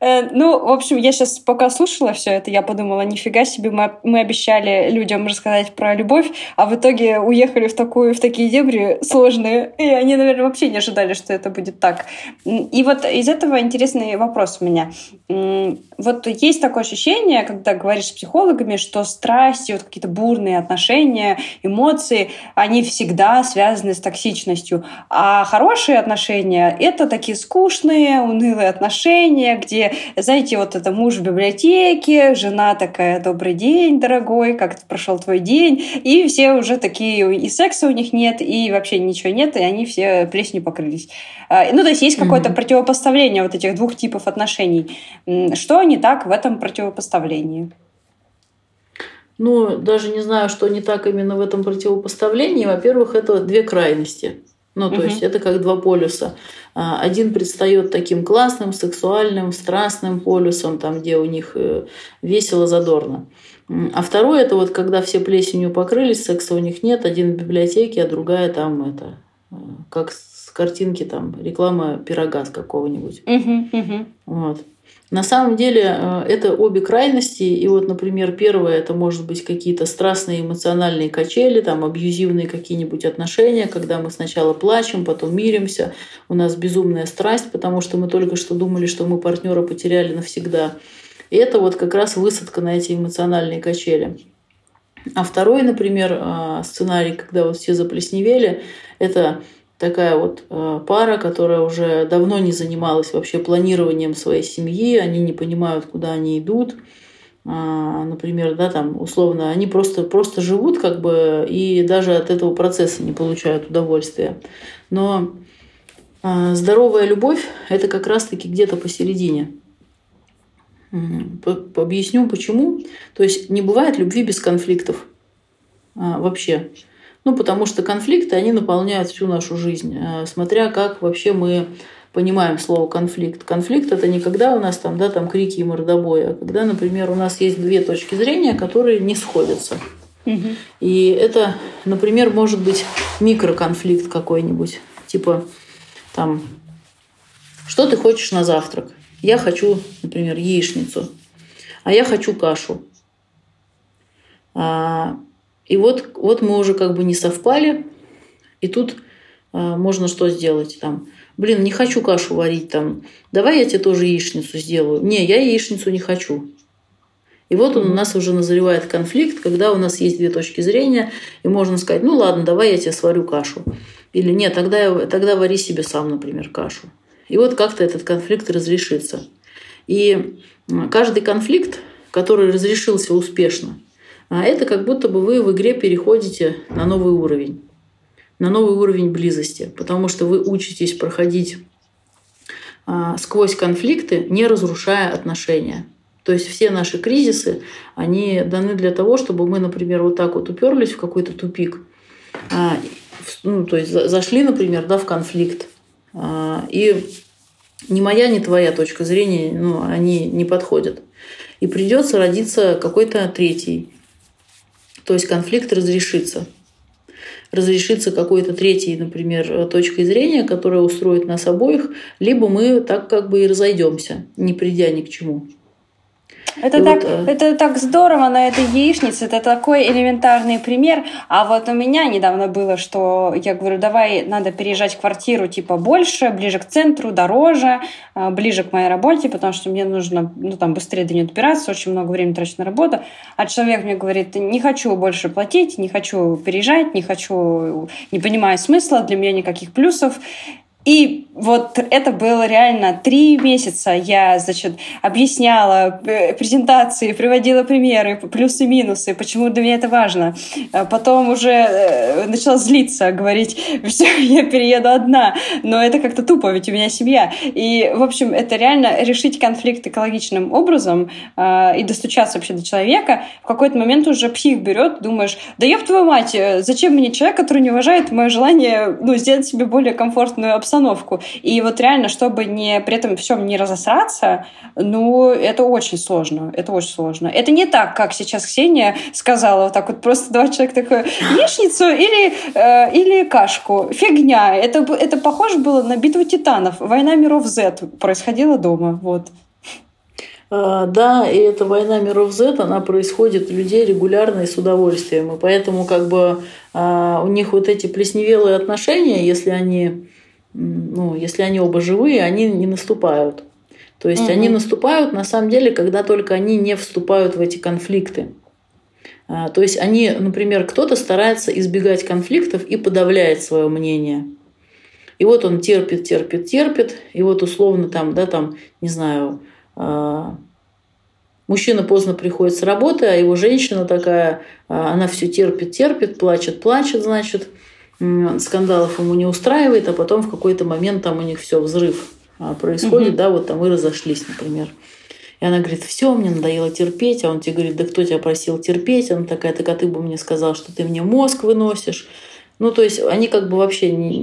Э, ну, в общем, я сейчас пока слушала все это, я подумала, нифига себе, мы, мы обещали людям рассказать про любовь, а в итоге уехали в, такую, в такие дебри сложные, и они, наверное, вообще не ожидали, что это будет так. И вот из этого интересный вопрос у меня. Вот есть такое ощущение, когда говоришь с психологами, что страсти, вот какие-то бурные отношения, эмоции, они всегда связаны с токсичностью, а хорошие отношения — это такие скучные, унылые отношения, где, знаете, вот это муж в библиотеке, жена такая, добрый день, дорогой, как прошел твой день, и все уже такие, и секса у них нет, и вообще ничего нет, и они все плесенью покрылись. А, ну, то есть есть какое-то mm-hmm. противопоставление вот этих двух типов отношений. Что не так в этом противопоставлении? Ну, даже не знаю, что не так именно в этом противопоставлении. Во-первых, это две крайности. Ну, то угу. есть это как два полюса. А, один предстает таким классным, сексуальным, страстным полюсом, там, где у них э, весело, задорно. А второй это вот когда все плесенью покрылись, секса у них нет, один в библиотеке, а другая там это э, как с картинки там реклама пирога с какого-нибудь. Угу, угу. Вот. На самом деле э, это обе крайности. И вот, например, первое это может быть какие-то страстные эмоциональные качели, там абьюзивные какие-нибудь отношения, когда мы сначала плачем, потом миримся, у нас безумная страсть, потому что мы только что думали, что мы партнера потеряли навсегда. И это вот как раз высадка на эти эмоциональные качели. А второй, например, э, сценарий, когда вот все заплесневели, это такая вот э, пара, которая уже давно не занималась вообще планированием своей семьи, они не понимают, куда они идут. А, например, да, там условно, они просто, просто живут как бы и даже от этого процесса не получают удовольствия. Но а, здоровая любовь – это как раз-таки где-то посередине. Объясню почему. То есть не бывает любви без конфликтов а, вообще. Ну, потому что конфликты, они наполняют всю нашу жизнь, э, смотря как вообще мы понимаем слово конфликт. Конфликт это не когда у нас там, да, там крики и мордобои, а когда, например, у нас есть две точки зрения, которые не сходятся. Угу. И это, например, может быть микроконфликт какой-нибудь. Типа там, что ты хочешь на завтрак? Я хочу, например, яичницу, а я хочу кашу. А, и вот, вот мы уже как бы не совпали, и тут а, можно что сделать там. Блин, не хочу кашу варить там. Давай я тебе тоже яичницу сделаю. Не, я яичницу не хочу. И вот он у нас уже назревает конфликт, когда у нас есть две точки зрения, и можно сказать, ну ладно, давай я тебе сварю кашу. Или нет, тогда, тогда вари себе сам, например, кашу. И вот как-то этот конфликт разрешится. И каждый конфликт который разрешился успешно, а это как будто бы вы в игре переходите на новый уровень, на новый уровень близости, потому что вы учитесь проходить а, сквозь конфликты, не разрушая отношения. То есть все наши кризисы, они даны для того, чтобы мы, например, вот так вот уперлись в какой-то тупик, а, ну, то есть зашли, например, да, в конфликт, а, и ни моя, ни твоя точка зрения, ну, они не подходят. И придется родиться какой-то третий. То есть конфликт разрешится. Разрешится какой-то третий, например, точкой зрения, которая устроит нас обоих, либо мы так как бы и разойдемся, не придя ни к чему. Это, так, вот, э, это так здорово на этой яичнице, это такой элементарный пример. А вот у меня недавно было, что я говорю, давай надо переезжать в квартиру типа больше, ближе к центру, дороже, э, ближе к моей работе, потому что мне нужно ну, там, быстрее до нее добираться, очень много времени трачу на работу. А человек мне говорит, не хочу больше платить, не хочу переезжать, не хочу, не понимаю смысла, для меня никаких плюсов. И вот это было реально три месяца. Я, значит, объясняла э, презентации, приводила примеры, плюсы-минусы, почему для меня это важно. А потом уже э, начала злиться, говорить, все, я перееду одна. Но это как-то тупо, ведь у меня семья. И, в общем, это реально решить конфликт экологичным образом э, и достучаться вообще до человека. В какой-то момент уже псих берет, думаешь, да ёб твою мать, э, зачем мне человек, который не уважает мое желание ну, сделать себе более комфортную обстановку обстановку. И вот реально, чтобы не, при этом всем не разосраться, ну, это очень сложно. Это очень сложно. Это не так, как сейчас Ксения сказала, вот так вот просто два человека такое, яичницу или, э, или кашку. Фигня. Это, это похоже было на битву титанов. Война миров Z происходила дома. Вот. А, да, и эта война миров Z, она происходит у людей регулярно и с удовольствием. И поэтому как бы а, у них вот эти плесневелые отношения, если они ну, если они оба живые, они не наступают. То есть угу. они наступают на самом деле, когда только они не вступают в эти конфликты. А, то есть они, например, кто-то старается избегать конфликтов и подавляет свое мнение. И вот он терпит, терпит, терпит, и вот условно там, да, там, не знаю, а, мужчина поздно приходит с работы, а его женщина такая, а, она все терпит, терпит, плачет, плачет, значит, скандалов ему не устраивает, а потом в какой-то момент там у них все взрыв а, происходит, угу. да, вот там и разошлись, например. И она говорит, все, мне надоело терпеть, а он тебе говорит, да кто тебя просил терпеть? Она такая, так а ты бы мне сказал, что ты мне мозг выносишь. Ну, то есть они как бы вообще не,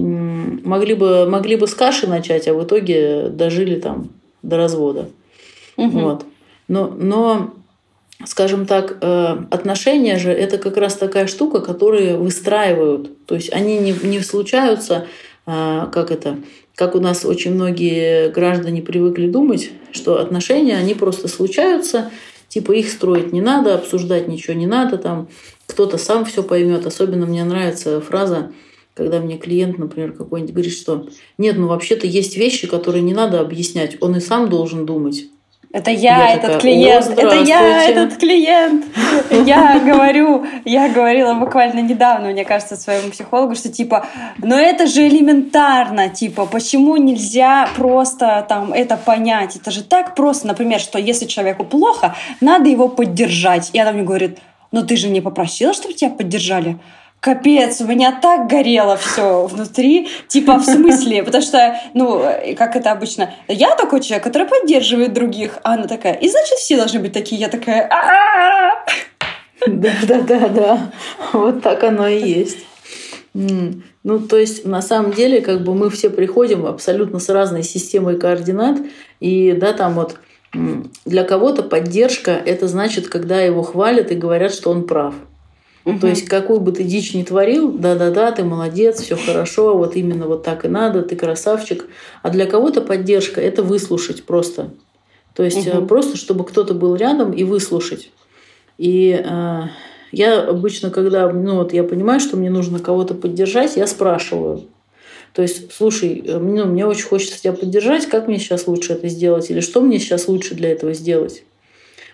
могли, бы, могли бы с каши начать, а в итоге дожили там до развода. Угу. Вот. Но, но скажем так, э, отношения же это как раз такая штука, которые выстраивают. То есть они не, не случаются, э, как это, как у нас очень многие граждане привыкли думать, что отношения, они просто случаются, типа их строить не надо, обсуждать ничего не надо, там кто-то сам все поймет. Особенно мне нравится фраза, когда мне клиент, например, какой-нибудь говорит, что нет, ну вообще-то есть вещи, которые не надо объяснять, он и сам должен думать. Это я, я этот такая, клиент. Это я, этот клиент. Я говорю, я говорила буквально недавно, мне кажется, своему психологу, что типа, но это же элементарно, типа, почему нельзя просто там это понять? Это же так просто, например, что если человеку плохо, надо его поддержать. И она мне говорит, но ты же не попросила, чтобы тебя поддержали? Капец, у меня так горело все внутри. Типа, в смысле? Потому что, ну, как это обычно, я такой человек, который поддерживает других, а она такая, и значит, все должны быть такие. Я такая, да, да, да, да. Вот так оно и есть. Ну, то есть, на самом деле, как бы мы все приходим абсолютно с разной системой координат, и, да, там вот для кого-то поддержка – это значит, когда его хвалят и говорят, что он прав. Угу. То есть, какую бы ты дичь ни творил, да-да-да, ты молодец, все хорошо, вот именно вот так и надо, ты красавчик. А для кого-то поддержка – это выслушать просто. То есть, угу. просто чтобы кто-то был рядом и выслушать. И э, я обычно, когда ну, вот я понимаю, что мне нужно кого-то поддержать, я спрашиваю. То есть, слушай, э, ну, мне очень хочется тебя поддержать, как мне сейчас лучше это сделать? Или что мне сейчас лучше для этого сделать?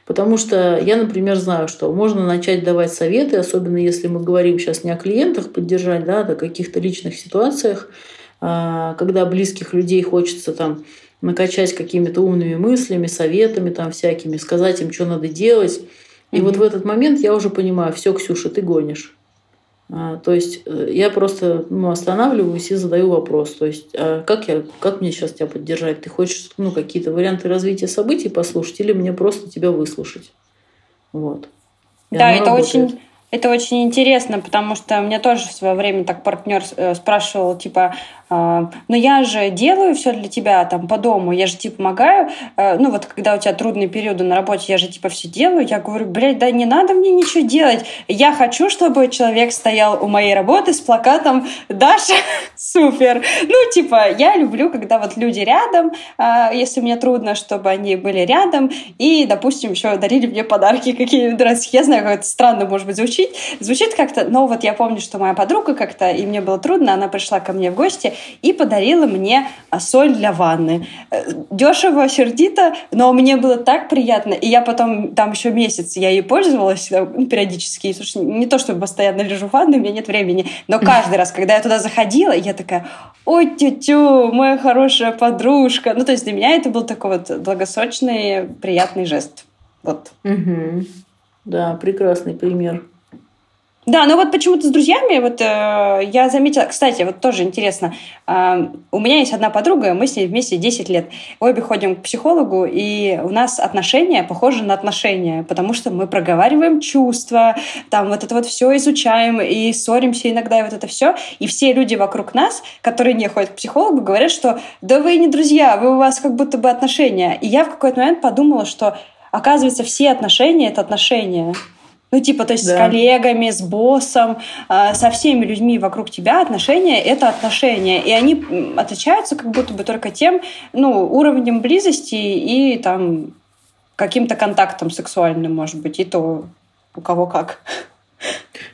Потому что я, например, знаю, что можно начать давать советы, особенно если мы говорим сейчас не о клиентах поддержать, да, а о каких-то личных ситуациях, а, когда близких людей хочется там накачать какими-то умными мыслями, советами там всякими, сказать им, что надо делать. И mm-hmm. вот в этот момент я уже понимаю, все, Ксюша, ты гонишь. А, то есть э, я просто ну, останавливаюсь и задаю вопрос. То есть, а как, я, как мне сейчас тебя поддержать? Ты хочешь ну, какие-то варианты развития событий послушать или мне просто тебя выслушать? Вот. И да, это работает. очень это очень интересно, потому что мне тоже в свое время так партнер э, спрашивал, типа, но я же делаю все для тебя там по дому, я же тебе помогаю. А, ну вот когда у тебя трудные периоды на работе, я же типа все делаю. Я говорю, блядь, да не надо мне ничего делать. Я хочу, чтобы человек стоял у моей работы с плакатом «Даша, супер». Ну типа я люблю, когда вот люди рядом, а, если мне трудно, чтобы они были рядом. И, допустим, еще дарили мне подарки какие-нибудь. Я знаю, как это странно может быть звучит. Звучит как-то, но вот я помню, что моя подруга как-то, и мне было трудно, она пришла ко мне в гости, и подарила мне а, соль для ванны. Э, Дешево, сердито, но мне было так приятно. И я потом, там еще месяц я ей пользовалась э, ну, периодически. Слушай, не то, чтобы постоянно лежу в ванной, у меня нет времени. Но каждый раз, когда я туда заходила, я такая, ой, тетю, моя хорошая подружка. Ну, то есть для меня это был такой вот благосочный, приятный жест. Вот. Угу. Да, прекрасный пример. Да, но вот почему-то с друзьями, вот э, я заметила, кстати, вот тоже интересно, э, у меня есть одна подруга, мы с ней вместе 10 лет, обе ходим к психологу, и у нас отношения похожи на отношения, потому что мы проговариваем чувства, там вот это вот все изучаем, и ссоримся иногда, и вот это все, и все люди вокруг нас, которые не ходят к психологу, говорят, что да вы не друзья, вы у вас как будто бы отношения. И я в какой-то момент подумала, что оказывается все отношения — это отношения. Ну, типа, то есть да. с коллегами, с боссом, э, со всеми людьми вокруг тебя отношения — это отношения. И они отличаются как будто бы только тем, ну, уровнем близости и там каким-то контактом сексуальным, может быть, и то у кого как.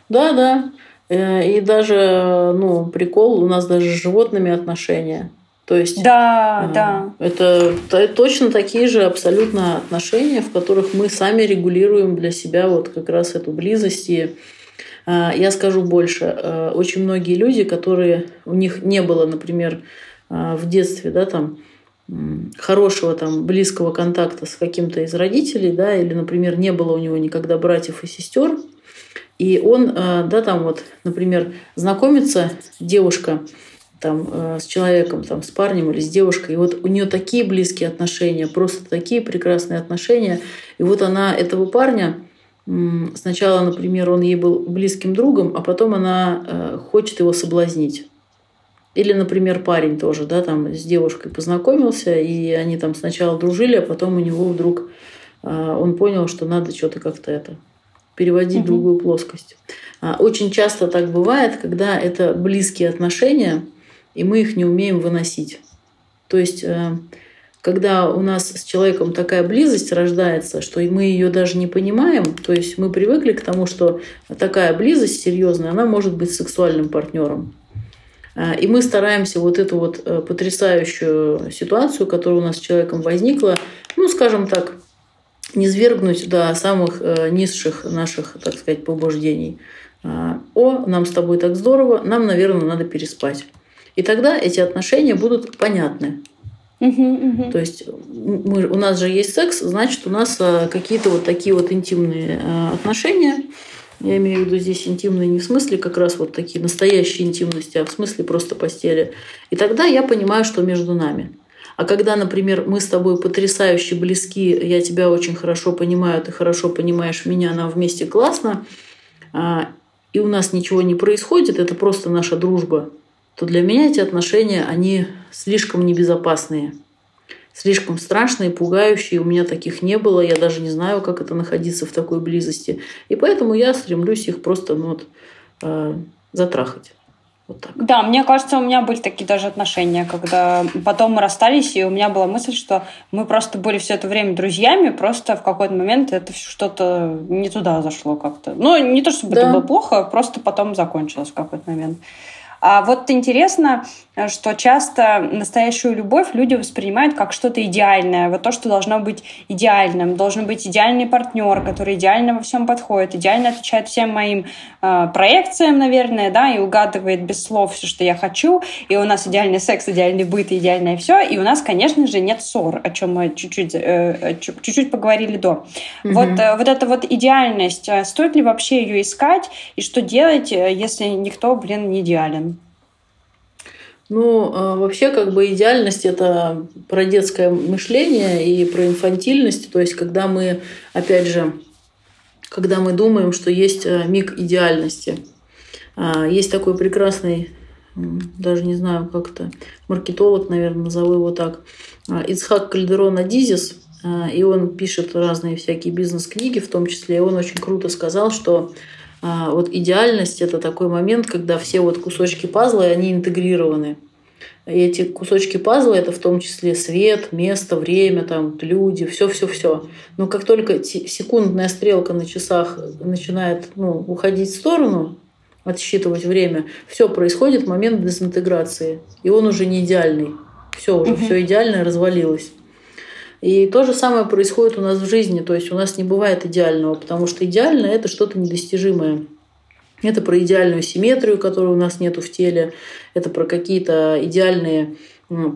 Да, да. Э, и даже, ну, прикол, у нас даже с животными отношения – то есть да, э, да. Это, это точно такие же абсолютно отношения, в которых мы сами регулируем для себя вот как раз эту близость. И э, я скажу больше. Э, очень многие люди, которые у них не было, например, э, в детстве, да, там хорошего там близкого контакта с каким-то из родителей, да, или, например, не было у него никогда братьев и сестер, и он, да, там вот, например, знакомится девушка там, э, с человеком, там, с парнем или с девушкой. И вот у нее такие близкие отношения, просто такие прекрасные отношения. И вот она этого парня, сначала, например, он ей был близким другом, а потом она э, хочет его соблазнить. Или, например, парень тоже, да, там с девушкой познакомился, и они там сначала дружили, а потом у него вдруг э, он понял, что надо что-то как-то это переводить угу. в другую плоскость. А, очень часто так бывает, когда это близкие отношения, и мы их не умеем выносить. То есть, э, когда у нас с человеком такая близость рождается, что мы ее даже не понимаем, то есть мы привыкли к тому, что такая близость серьезная, она может быть сексуальным партнером. Э, и мы стараемся вот эту вот э, потрясающую ситуацию, которая у нас с человеком возникла, ну, скажем так, не свергнуть до самых низших наших, так сказать, побуждений. О, нам с тобой так здорово, нам, наверное, надо переспать. И тогда эти отношения будут понятны. То есть мы, у нас же есть секс, значит, у нас а, какие-то вот такие вот интимные а, отношения. Я имею в виду здесь интимные не в смысле как раз вот такие настоящие интимности, а в смысле просто постели. И тогда я понимаю, что между нами. А когда, например, мы с тобой потрясающе близки, я тебя очень хорошо понимаю, ты хорошо понимаешь меня, нам вместе классно, а, и у нас ничего не происходит, это просто наша дружба, то для меня эти отношения, они слишком небезопасные, слишком страшные, пугающие. У меня таких не было, я даже не знаю, как это находиться в такой близости. И поэтому я стремлюсь их просто ну, вот, э, затрахать. Вот так. Да, мне кажется, у меня были такие даже отношения, когда потом мы расстались, и у меня была мысль, что мы просто были все это время друзьями, просто в какой-то момент это что-то не туда зашло как-то. Ну, не то чтобы да. это было плохо, просто потом закончилось в какой-то момент. А вот интересно, что часто настоящую любовь люди воспринимают как что-то идеальное, вот то, что должно быть идеальным. Должен быть идеальный партнер, который идеально во всем подходит, идеально отвечает всем моим э, проекциям, наверное, да, и угадывает без слов все, что я хочу, и у нас идеальный секс, идеальный быт, идеальное все, и у нас, конечно же, нет ссор, о чем мы чуть-чуть, э, чуть-чуть поговорили до. Угу. Вот, э, вот эта вот идеальность, э, стоит ли вообще ее искать, и что делать, э, если никто, блин, не идеален? Ну, а, вообще, как бы идеальность это про детское мышление и про инфантильность. То есть, когда мы, опять же, когда мы думаем, что есть а, миг идеальности. А, есть такой прекрасный, даже не знаю, как это, маркетолог, наверное, назову его так, Ицхак Кальдерон Адизис, и он пишет разные всякие бизнес-книги, в том числе, и он очень круто сказал, что а, вот идеальность – это такой момент, когда все вот кусочки пазла, они интегрированы. И эти кусочки пазла – это в том числе свет, место, время, там, люди, все-все-все. Но как только секундная стрелка на часах начинает ну, уходить в сторону, отсчитывать время, все происходит момент дезинтеграции. И он уже не идеальный. Все, уже угу. все идеальное развалилось. И то же самое происходит у нас в жизни. То есть у нас не бывает идеального, потому что идеальное – это что-то недостижимое. Это про идеальную симметрию, которой у нас нету в теле. Это про какие-то идеальные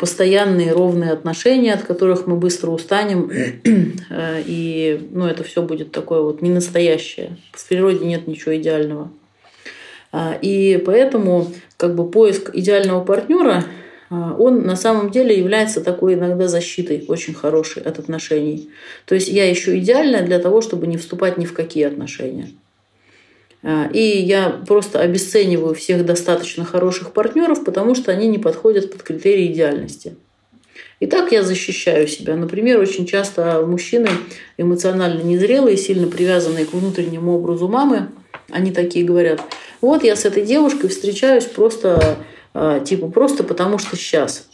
постоянные ровные отношения, от которых мы быстро устанем, э, и ну, это все будет такое вот не настоящее. В природе нет ничего идеального. А, и поэтому как бы поиск идеального партнера он на самом деле является такой иногда защитой очень хорошей от отношений. То есть я ищу идеальное для того, чтобы не вступать ни в какие отношения. А, и я просто обесцениваю всех достаточно хороших партнеров, потому что они не подходят под критерии идеальности. И так я защищаю себя. Например, очень часто мужчины эмоционально незрелые, сильно привязанные к внутреннему образу мамы, они такие говорят, вот я с этой девушкой встречаюсь просто а, типа просто потому что сейчас.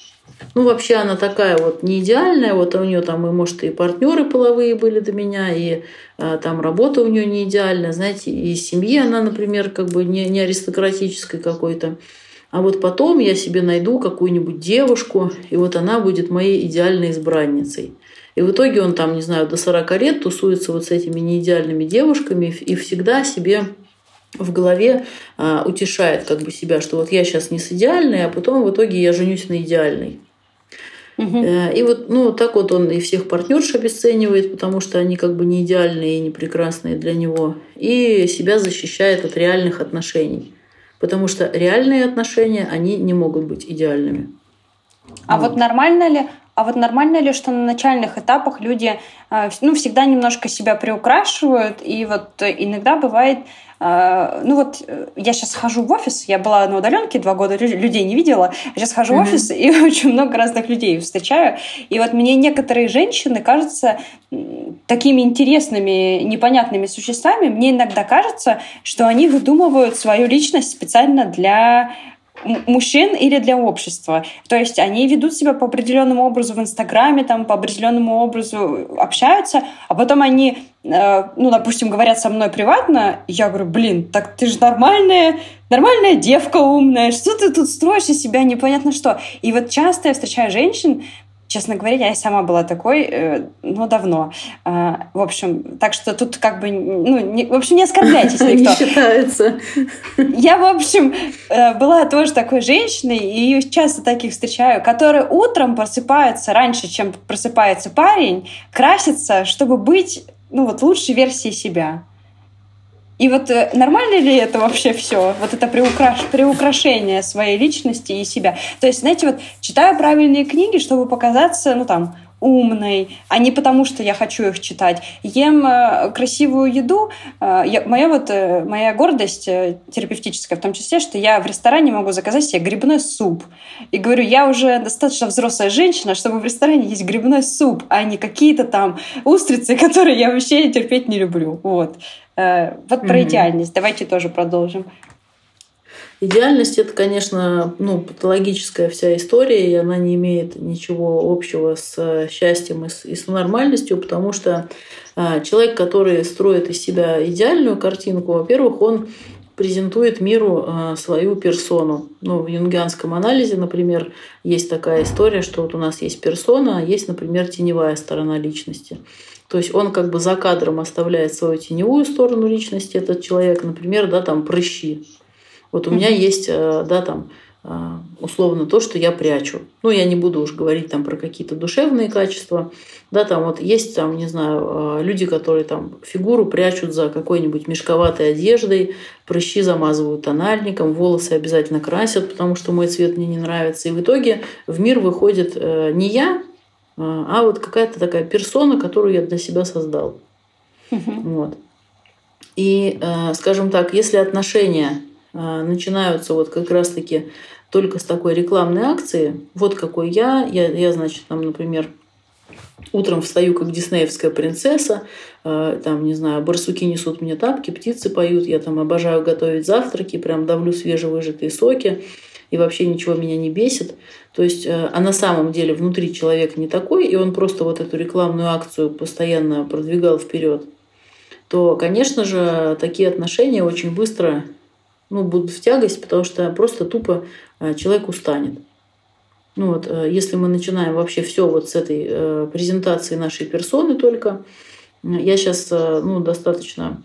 Ну, вообще она такая вот не идеальная, вот у нее там и, может, и партнеры половые были до меня, и а, там работа у нее не идеальная, знаете, и семьи она, например, как бы не, не аристократической какой-то. А вот потом я себе найду какую-нибудь девушку, и вот она будет моей идеальной избранницей. И в итоге он там, не знаю, до 40 лет тусуется вот с этими неидеальными девушками и всегда себе в голове а, утешает как бы себя, что вот я сейчас не с идеальной, а потом в итоге я женюсь на идеальной. Угу. И вот ну, так вот он и всех партнерш обесценивает, потому что они как бы не идеальные и не прекрасные для него, и себя защищает от реальных отношений. Потому что реальные отношения, они не могут быть идеальными. А вот, вот нормально ли а вот нормально ли, что на начальных этапах люди э, ну, всегда немножко себя приукрашивают, и вот иногда бывает а, ну вот э, я сейчас хожу в офис, я была на удаленке два года, людей не видела, сейчас хожу mm-hmm. в офис и очень много разных людей встречаю. И вот мне некоторые женщины кажутся такими интересными, непонятными существами. Мне иногда кажется, что они выдумывают свою личность специально для мужчин или для общества. То есть они ведут себя по определенному образу в Инстаграме, там по определенному образу общаются, а потом они, э, ну, допустим, говорят со мной приватно, я говорю, блин, так ты же нормальная, нормальная девка умная, что ты тут строишь из себя непонятно что. И вот часто я встречаю женщин, Честно говоря, я сама была такой, э, ну, давно. Э, в общем, так что тут как бы, ну, не, в общем, не оскорбляйтесь никто. Не считается. Я, в общем, э, была тоже такой женщиной, и часто таких встречаю, которые утром просыпаются раньше, чем просыпается парень, красятся, чтобы быть, ну, вот лучшей версией себя. И вот э, нормально ли это вообще все? Вот это приукраш... приукрашение своей личности и себя. То есть, знаете, вот читаю правильные книги, чтобы показаться, ну там, умной, а не потому, что я хочу их читать. Ем э, красивую еду. Э, я, моя вот моя гордость терапевтическая в том числе, что я в ресторане могу заказать себе грибной суп. И говорю, я уже достаточно взрослая женщина, чтобы в ресторане есть грибной суп, а не какие-то там устрицы, которые я вообще терпеть не люблю. Вот. Э, вот про mm-hmm. идеальность. Давайте тоже продолжим. Идеальность это, конечно, ну, патологическая вся история, и она не имеет ничего общего с э, счастьем и с, и с нормальностью, потому что а, человек, который строит из себя идеальную картинку, во-первых, он презентует миру э, свою персону. Ну, в юнгианском анализе, например, есть такая история, что вот у нас есть персона, а есть, например, теневая сторона личности. То есть он как бы за кадром оставляет свою теневую сторону личности, этот человек, например, да, там прыщи. Вот у меня есть, э, да, там а, условно то, что я прячу. Ну, я не буду уж говорить там про какие-то душевные качества. Да, там вот есть там, не знаю, а, люди, которые там фигуру прячут за какой-нибудь мешковатой одеждой, прыщи замазывают тональником, волосы обязательно красят, потому что мой цвет мне не нравится. И в итоге в мир выходит э, не я, а, а вот какая-то такая персона, которую я для себя создал. Вот. И, э, скажем так, если отношения начинаются вот как раз-таки только с такой рекламной акции. Вот какой я. Я, я значит, там, например, утром встаю как диснеевская принцесса, э, там, не знаю, барсуки несут мне тапки, птицы поют, я там обожаю готовить завтраки, прям давлю свежевыжатые соки, и вообще ничего меня не бесит. То есть, э, а на самом деле внутри человек не такой, и он просто вот эту рекламную акцию постоянно продвигал вперед, то, конечно же, такие отношения очень быстро ну, будут в тягость, потому что просто тупо э, человек устанет. Ну вот, э, если мы начинаем вообще все вот с этой презентации нашей персоны только, я сейчас ну, достаточно,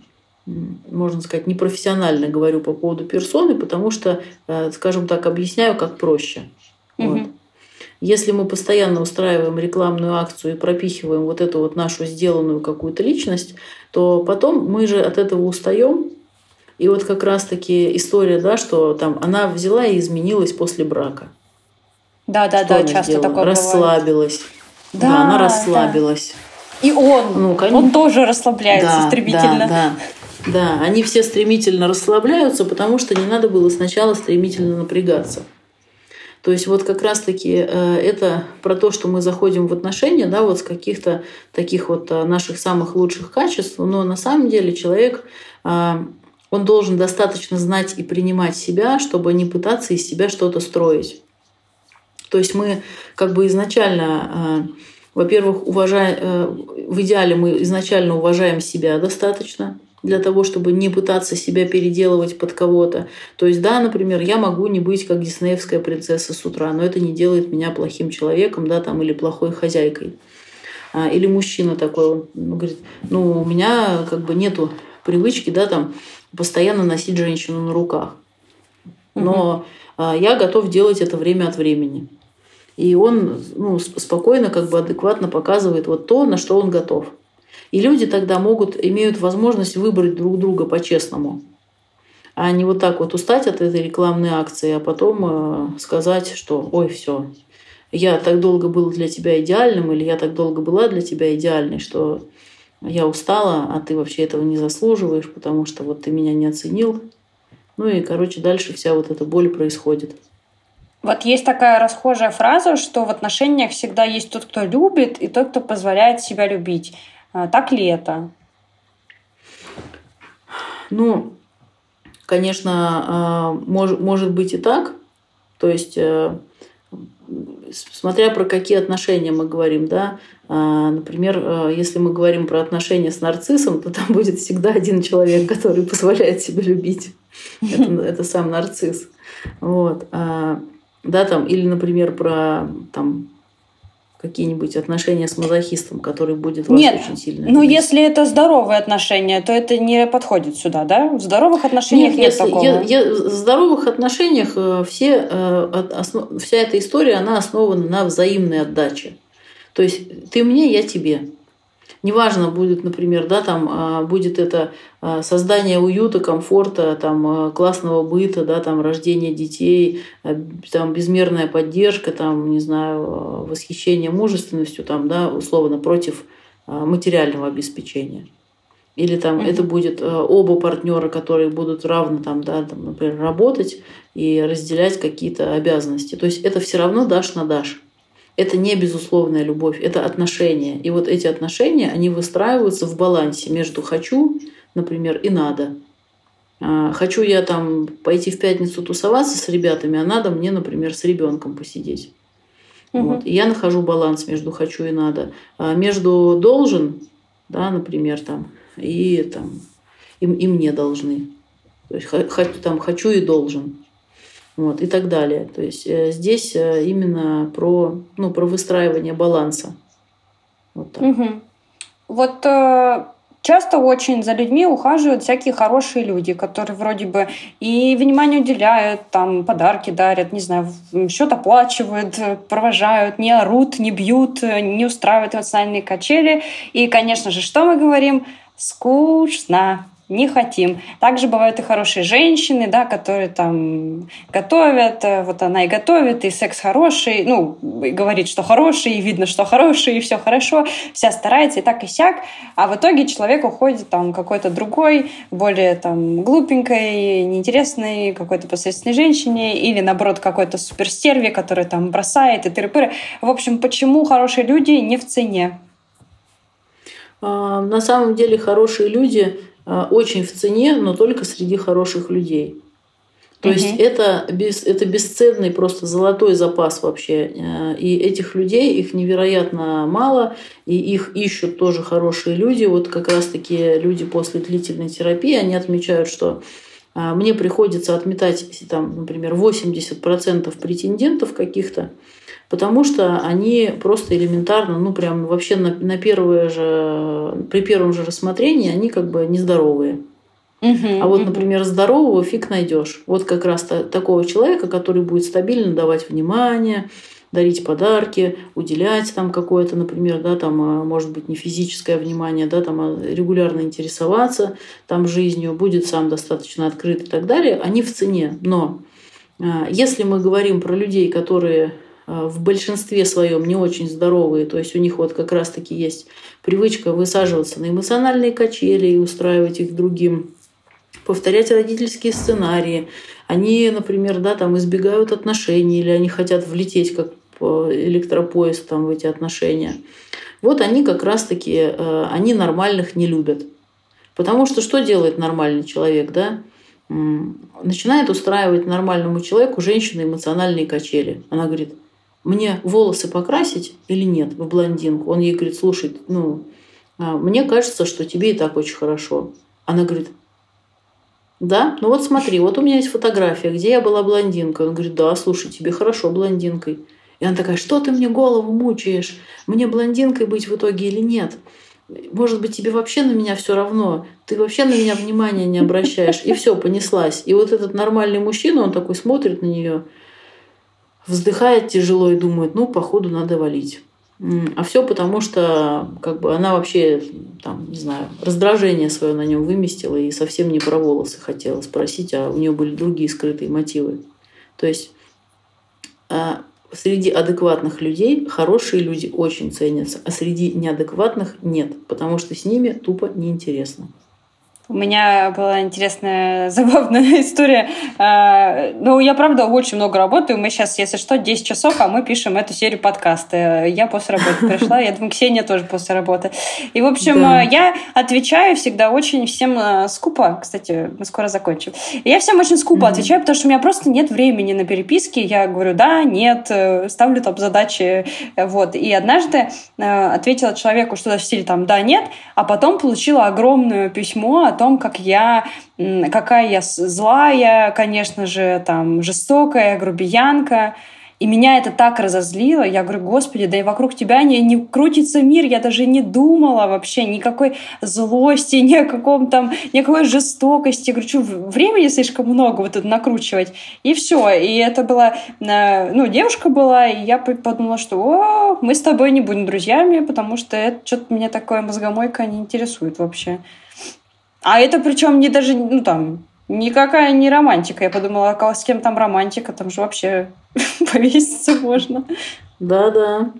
можно сказать, непрофессионально говорю по поводу персоны, потому что, скажем так, объясняю как проще. Угу. Вот. Если мы постоянно устраиваем рекламную акцию и пропихиваем вот эту вот нашу сделанную какую-то личность, то потом мы же от этого устаем, и вот как раз-таки история, да, что там она взяла и изменилась после брака. Да, да, что да, часто сделала? такое Расслабилась. Да, да она расслабилась. Да. И он, ну, конечно. он тоже расслабляется да, стремительно. Да, да, да, они все стремительно расслабляются, потому что не надо было сначала стремительно напрягаться. То есть вот как раз-таки э, это про то, что мы заходим в отношения, да, вот с каких-то таких вот э, наших самых лучших качеств, но на самом деле человек э, он должен достаточно знать и принимать себя, чтобы не пытаться из себя что-то строить. То есть мы как бы изначально, во-первых, уважаем, в идеале мы изначально уважаем себя достаточно для того, чтобы не пытаться себя переделывать под кого-то. То есть, да, например, я могу не быть как диснеевская принцесса с утра, но это не делает меня плохим человеком, да, там, или плохой хозяйкой. А, или мужчина такой, он говорит, ну, у меня как бы нету привычки, да, там, постоянно носить женщину на руках. Но угу. я готов делать это время от времени. И он ну, спокойно, как бы адекватно показывает вот то, на что он готов. И люди тогда могут, имеют возможность выбрать друг друга по-честному. А не вот так вот устать от этой рекламной акции, а потом э, сказать, что ой, все, я так долго был для тебя идеальным, или я так долго была для тебя идеальной, что я устала, а ты вообще этого не заслуживаешь, потому что вот ты меня не оценил. Ну и, короче, дальше вся вот эта боль происходит. Вот есть такая расхожая фраза, что в отношениях всегда есть тот, кто любит, и тот, кто позволяет себя любить. А, так ли это? Ну, конечно, а, может, может быть и так. То есть э, смотря про какие отношения мы говорим, да, а, например, э, если мы говорим про отношения с нарциссом, то там будет всегда один человек, который позволяет себя любить. Это, это сам нарцисс. Вот. Да, там, или, например, про там, какие-нибудь отношения с мазохистом, который будет вас Нет, очень сильно. Ну, если это здоровые отношения, то это не подходит сюда, да? В здоровых отношениях нет, нет если, такого. Я, я, в здоровых отношениях э, все, э, основ, вся эта история, она основана на взаимной отдаче. То есть ты мне, я тебе. Неважно будет, например, да, там а, будет это а, создание уюта, комфорта, там а, классного быта, да, там рождение детей, там безмерная поддержка, там не знаю восхищение мужественностью, там да, условно против материального обеспечения. Или там mm-hmm. это будет оба партнера, которые будут равно там, да, там, например, работать и разделять какие-то обязанности. То есть это все равно дашь на дашь это не безусловная любовь, это отношения. И вот эти отношения, они выстраиваются в балансе между «хочу», например, и «надо». А, хочу я там пойти в пятницу тусоваться с ребятами, а надо мне, например, с ребенком посидеть. Угу. Вот. И я нахожу баланс между хочу и надо. А между должен, да, например, там, и там и, и мне должны. То есть там хочу и должен. Вот, и так далее. То есть э, здесь э, именно про, ну, про выстраивание баланса. Вот, так. Угу. вот э, часто очень за людьми ухаживают всякие хорошие люди, которые вроде бы и внимание уделяют, там подарки дарят, не знаю, счет оплачивают, провожают, не орут, не бьют, не устраивают эмоциональные качели. И, конечно же, что мы говорим? Скучно не хотим. Также бывают и хорошие женщины, да, которые там готовят, э, вот она и готовит, и секс хороший, ну, и говорит, что хороший, и видно, что хороший, и все хорошо, вся старается и так и сяк, а в итоге человек уходит там какой-то другой, более там глупенькой, неинтересной, какой-то посредственной женщине, или наоборот какой-то суперстерви, который там бросает и тыры-пыры. В общем, почему хорошие люди не в цене? А, на самом деле хорошие люди очень в цене, но только среди хороших людей. То угу. есть это, без, это бесценный просто золотой запас вообще. Э, и этих людей, их невероятно мало, и их ищут тоже хорошие люди. Вот как раз-таки люди после длительной терапии, они отмечают, что а, мне приходится отметать, там, например, 80% претендентов каких-то, потому что они просто элементарно, ну прям вообще на, на первое же, при первом же рассмотрении они как бы нездоровые. Uh-huh, а вот, uh-huh. например, здорового фиг найдешь. Вот как раз та, такого человека, который будет стабильно давать внимание, дарить подарки, уделять там какое-то, например, да, там, а, может быть, не физическое внимание, да, там, а регулярно интересоваться там жизнью, будет сам достаточно открыт и так далее, они в цене. Но а, если мы говорим про людей, которые в большинстве своем не очень здоровые, то есть у них вот как раз-таки есть привычка высаживаться на эмоциональные качели и устраивать их другим, повторять родительские сценарии. Они, например, да, там избегают отношений или они хотят влететь как электропоезд там, в эти отношения. Вот они как раз-таки, э, они нормальных не любят. Потому что что делает нормальный человек, да? Начинает устраивать нормальному человеку женщины эмоциональные качели. Она говорит, мне волосы покрасить или нет в блондинку? Он ей говорит, слушай, ну, а, мне кажется, что тебе и так очень хорошо. Она говорит, да, ну вот смотри, вот у меня есть фотография, где я была блондинкой. Он говорит, да, слушай, тебе хорошо блондинкой. И она такая, что ты мне голову мучаешь? Мне блондинкой быть в итоге или нет? Может быть, тебе вообще на меня все равно? Ты вообще на меня внимания не обращаешь? И все, понеслась. И вот этот нормальный мужчина, он такой смотрит на нее, вздыхает тяжело и думает, ну, походу, надо валить. А все потому, что как бы она вообще, там, не знаю, раздражение свое на нем выместила и совсем не про волосы хотела спросить, а у нее были другие скрытые мотивы. То есть а, среди адекватных людей хорошие люди очень ценятся, а среди неадекватных нет, потому что с ними тупо неинтересно. У меня была интересная, забавная история. А, ну, я, правда, очень много работаю. Мы сейчас, если что, 10 часов, а мы пишем эту серию подкаста. Я после работы пришла, я думаю, Ксения тоже после работы. И, в общем, да. я отвечаю всегда очень всем э, скупо. Кстати, мы скоро закончим. Я всем очень скупо mm-hmm. отвечаю, потому что у меня просто нет времени на переписки. Я говорю, да, нет, э, ставлю там задачи. Вот. И однажды э, ответила человеку что-то в стиле там, да, нет, а потом получила огромное письмо от том, как я, какая я злая, конечно же, там, жестокая, грубиянка. И меня это так разозлило. Я говорю, господи, да и вокруг тебя не, не крутится мир. Я даже не думала вообще никакой злости, ни о каком там, никакой жестокости. Я говорю, что времени слишком много вот это накручивать. И все. И это была, э, ну, девушка была, и я подумала, что о, мы с тобой не будем друзьями, потому что это что-то меня такое мозгомойка не интересует вообще. А это причем не даже, ну там, никакая не романтика. Я подумала, а с кем там романтика? Там же вообще повеситься можно. Да-да.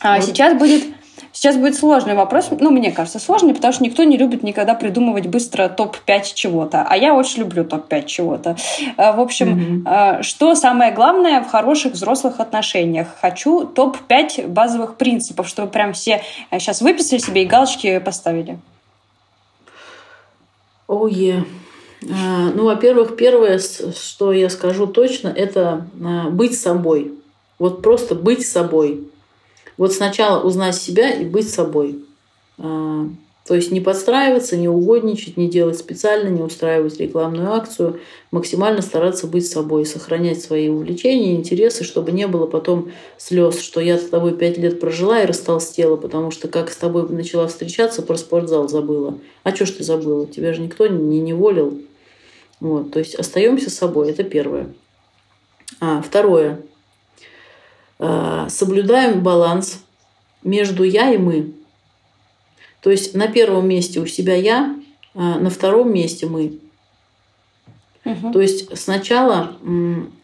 А вот. сейчас будет Сейчас будет сложный вопрос. Ну, мне кажется, сложный, потому что никто не любит никогда придумывать быстро топ-5 чего-то. А я очень люблю топ-5 чего-то. А, в общем, mm-hmm. что самое главное в хороших взрослых отношениях? Хочу топ-5 базовых принципов, чтобы прям все сейчас выписали себе и галочки поставили. Ое. Oh, ну, во-первых, первое, что я скажу точно, это а, быть собой. Вот просто быть собой. Вот сначала узнать себя и быть собой. То есть не подстраиваться, не угодничать, не делать специально, не устраивать рекламную акцию, максимально стараться быть собой, сохранять свои увлечения, интересы, чтобы не было потом слез, что я с тобой пять лет прожила и растолстела, потому что как с тобой начала встречаться, про спортзал забыла. А что ж ты забыла? Тебя же никто не неволил. Вот, то есть остаемся собой, это первое. А, второе. А, соблюдаем баланс между я и мы. То есть на первом месте у себя я, а на втором месте мы. Угу. То есть сначала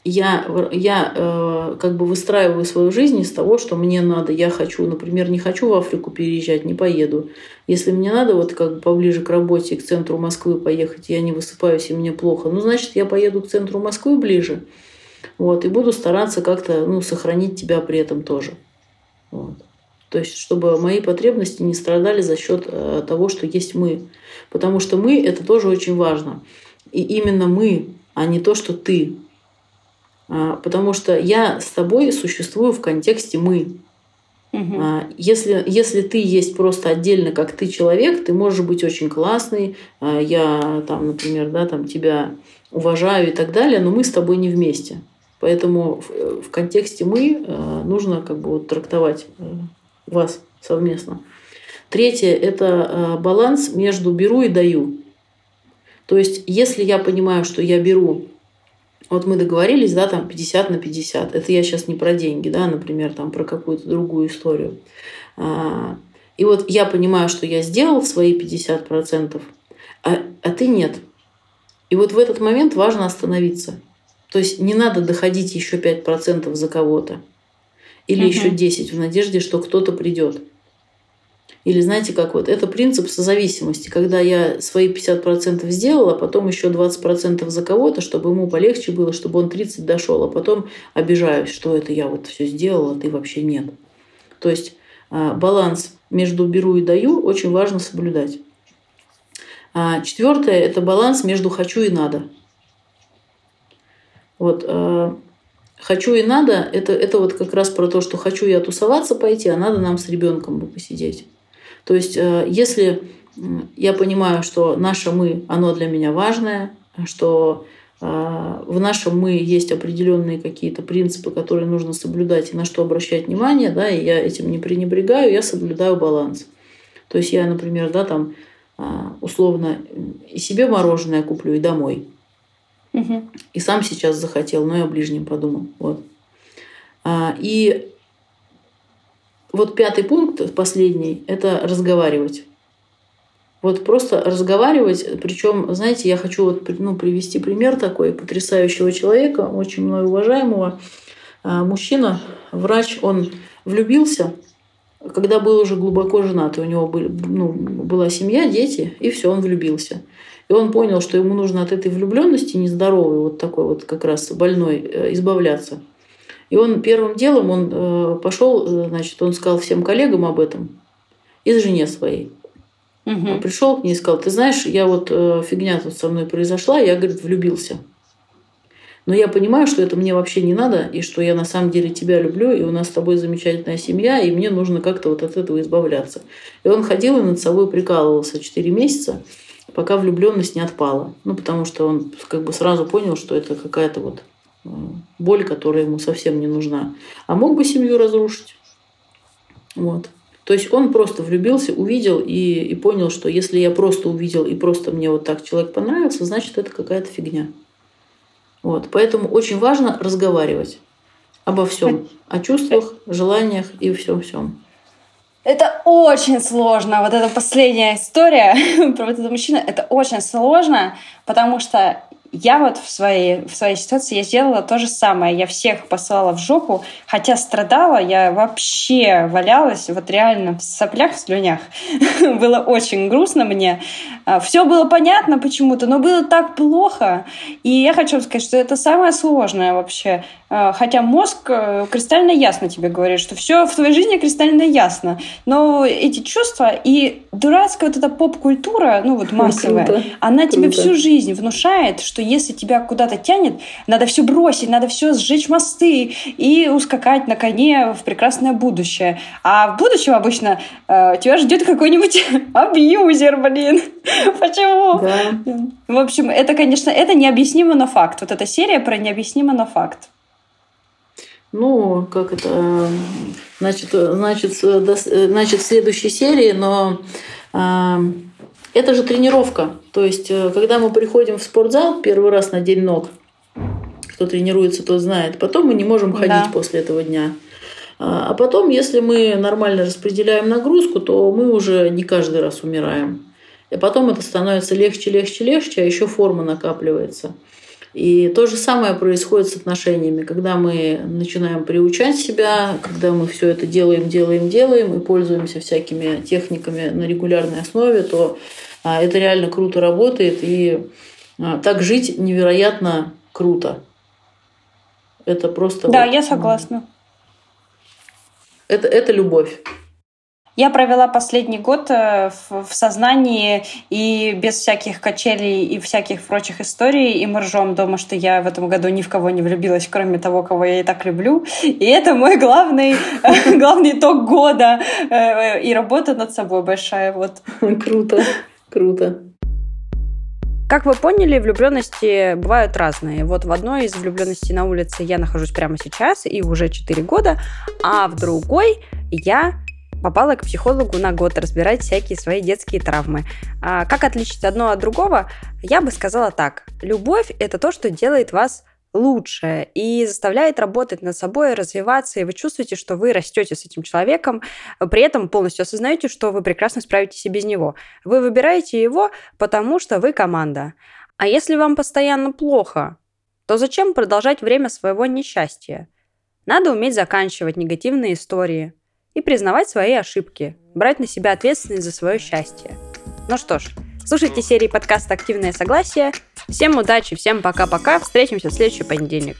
я, я э, как бы выстраиваю свою жизнь из того, что мне надо. Я хочу, например, не хочу в Африку переезжать, не поеду. Если мне надо вот как бы поближе к работе, к центру Москвы поехать, я не высыпаюсь и мне плохо, ну, значит, я поеду к центру Москвы ближе. Вот, и буду стараться как-то ну, сохранить тебя при этом тоже. Вот. То есть, чтобы мои потребности не страдали за счет э, того, что есть мы. Потому что мы – это тоже очень важно. И именно мы, а не то, что ты. А, потому что я с тобой существую в контексте мы. Угу. Если, если ты есть просто отдельно, как ты человек, ты можешь быть очень классный. А, я там, например, да, там тебя уважаю и так далее, но мы с тобой не вместе. Поэтому в, в контексте мы э, нужно как бы вот трактовать э, вас совместно. Третье – это э, баланс между беру и даю. То есть, если я понимаю, что я беру, вот мы договорились, да, там 50 на 50, это я сейчас не про деньги, да, например, там про какую-то другую историю. А, и вот я понимаю, что я сделал свои 50%, а, а ты нет. И вот в этот момент важно остановиться. То есть не надо доходить еще 5% за кого-то. Или угу. еще 10 в надежде, что кто-то придет. Или знаете, как вот, это принцип созависимости, когда я свои 50% сделала, а потом еще 20% за кого-то, чтобы ему полегче было, чтобы он 30 дошел, а потом обижаюсь, что это я вот все сделала, а ты вообще нет. То есть а, баланс между беру и даю очень важно соблюдать. А четвертое – это баланс между хочу и надо. Вот хочу и надо, это, это вот как раз про то, что хочу я тусоваться пойти, а надо нам с ребенком бы посидеть. То есть, э, если я понимаю, что наше мы, оно для меня важное, что э, в нашем мы есть определенные какие-то принципы, которые нужно соблюдать и на что обращать внимание, да, и я этим не пренебрегаю, я соблюдаю баланс. То есть я, например, да, там э, условно и себе мороженое куплю, и домой. И сам сейчас захотел, но я о ближнем подумал. Вот. А, и вот пятый пункт, последний, это разговаривать. Вот просто разговаривать, причем, знаете, я хочу вот, ну, привести пример такой потрясающего человека, очень мной уважаемого. А, мужчина, врач, он влюбился, когда был уже глубоко женат, у него были, ну, была семья, дети, и все, он влюбился. И он понял, что ему нужно от этой влюбленности нездоровой, вот такой вот как раз больной, э, избавляться. И он первым делом он э, пошел, э, значит, он сказал всем коллегам об этом из жене своей. Угу. Он пришел к ней и сказал, ты знаешь, я вот фигня тут со мной произошла, я, говорит, влюбился. Но я понимаю, что это мне вообще не надо, и что я на самом деле тебя люблю, и у нас с тобой замечательная семья, и мне нужно как-то вот от этого избавляться. И он ходил и над собой прикалывался 4 месяца пока влюбленность не отпала. Ну, потому что он как бы сразу понял, что это какая-то вот э, боль, которая ему совсем не нужна. А мог бы семью разрушить. Вот. То есть он просто влюбился, увидел и, и понял, что если я просто увидел и просто мне вот так человек понравился, значит это какая-то фигня. Вот. Поэтому очень важно разговаривать обо всем, о чувствах, желаниях и всем-всем. Это очень сложно. Вот эта последняя история про вот этого мужчину, это очень сложно, потому что я вот в своей, в своей ситуации я сделала то же самое. Я всех послала в жопу, хотя страдала, я вообще валялась вот реально в соплях, в слюнях. было очень грустно мне. А, Все было понятно почему-то, но было так плохо. И я хочу сказать, что это самое сложное вообще Э, хотя мозг э, кристально ясно тебе говорит, что все в твоей жизни кристально ясно. Но эти чувства и дурацкая вот эта поп-культура, ну вот массовая, Круто. она Круто. тебе всю жизнь внушает, что если тебя куда-то тянет, надо все бросить, надо все сжечь мосты и ускакать на коне в прекрасное будущее. А в будущем обычно э, тебя ждет какой-нибудь абьюзер, блин. Почему? Да. В общем, это, конечно, это необъяснимо, но факт. Вот эта серия про необъяснимо, но факт. Ну, как это, значит, значит, значит в следующей серии, но э, это же тренировка. То есть, э, когда мы приходим в спортзал первый раз на день ног, кто тренируется, тот знает, потом мы не можем ходить да. после этого дня. А, а потом, если мы нормально распределяем нагрузку, то мы уже не каждый раз умираем. И потом это становится легче, легче, легче, а еще форма накапливается. И то же самое происходит с отношениями, когда мы начинаем приучать себя, когда мы все это делаем, делаем, делаем и пользуемся всякими техниками на регулярной основе, то а, это реально круто работает, и а, так жить невероятно круто. Это просто... Да, вот, я согласна. Это, это любовь. Я провела последний год э, в, сознании и без всяких качелей и всяких прочих историй, и мы ржем дома, что я в этом году ни в кого не влюбилась, кроме того, кого я и так люблю. И это мой главный, главный итог года э, и работа над собой большая. Вот. Круто, круто. Как вы поняли, влюбленности бывают разные. Вот в одной из влюбленностей на улице я нахожусь прямо сейчас и уже 4 года, а в другой я попала к психологу на год разбирать всякие свои детские травмы. А как отличить одно от другого? Я бы сказала так. Любовь – это то, что делает вас лучше и заставляет работать над собой, развиваться, и вы чувствуете, что вы растете с этим человеком, при этом полностью осознаете, что вы прекрасно справитесь и без него. Вы выбираете его, потому что вы команда. А если вам постоянно плохо, то зачем продолжать время своего несчастья? Надо уметь заканчивать негативные истории – и признавать свои ошибки, брать на себя ответственность за свое счастье. Ну что ж, слушайте серии подкаста «Активное согласие». Всем удачи, всем пока-пока. Встретимся в следующий понедельник.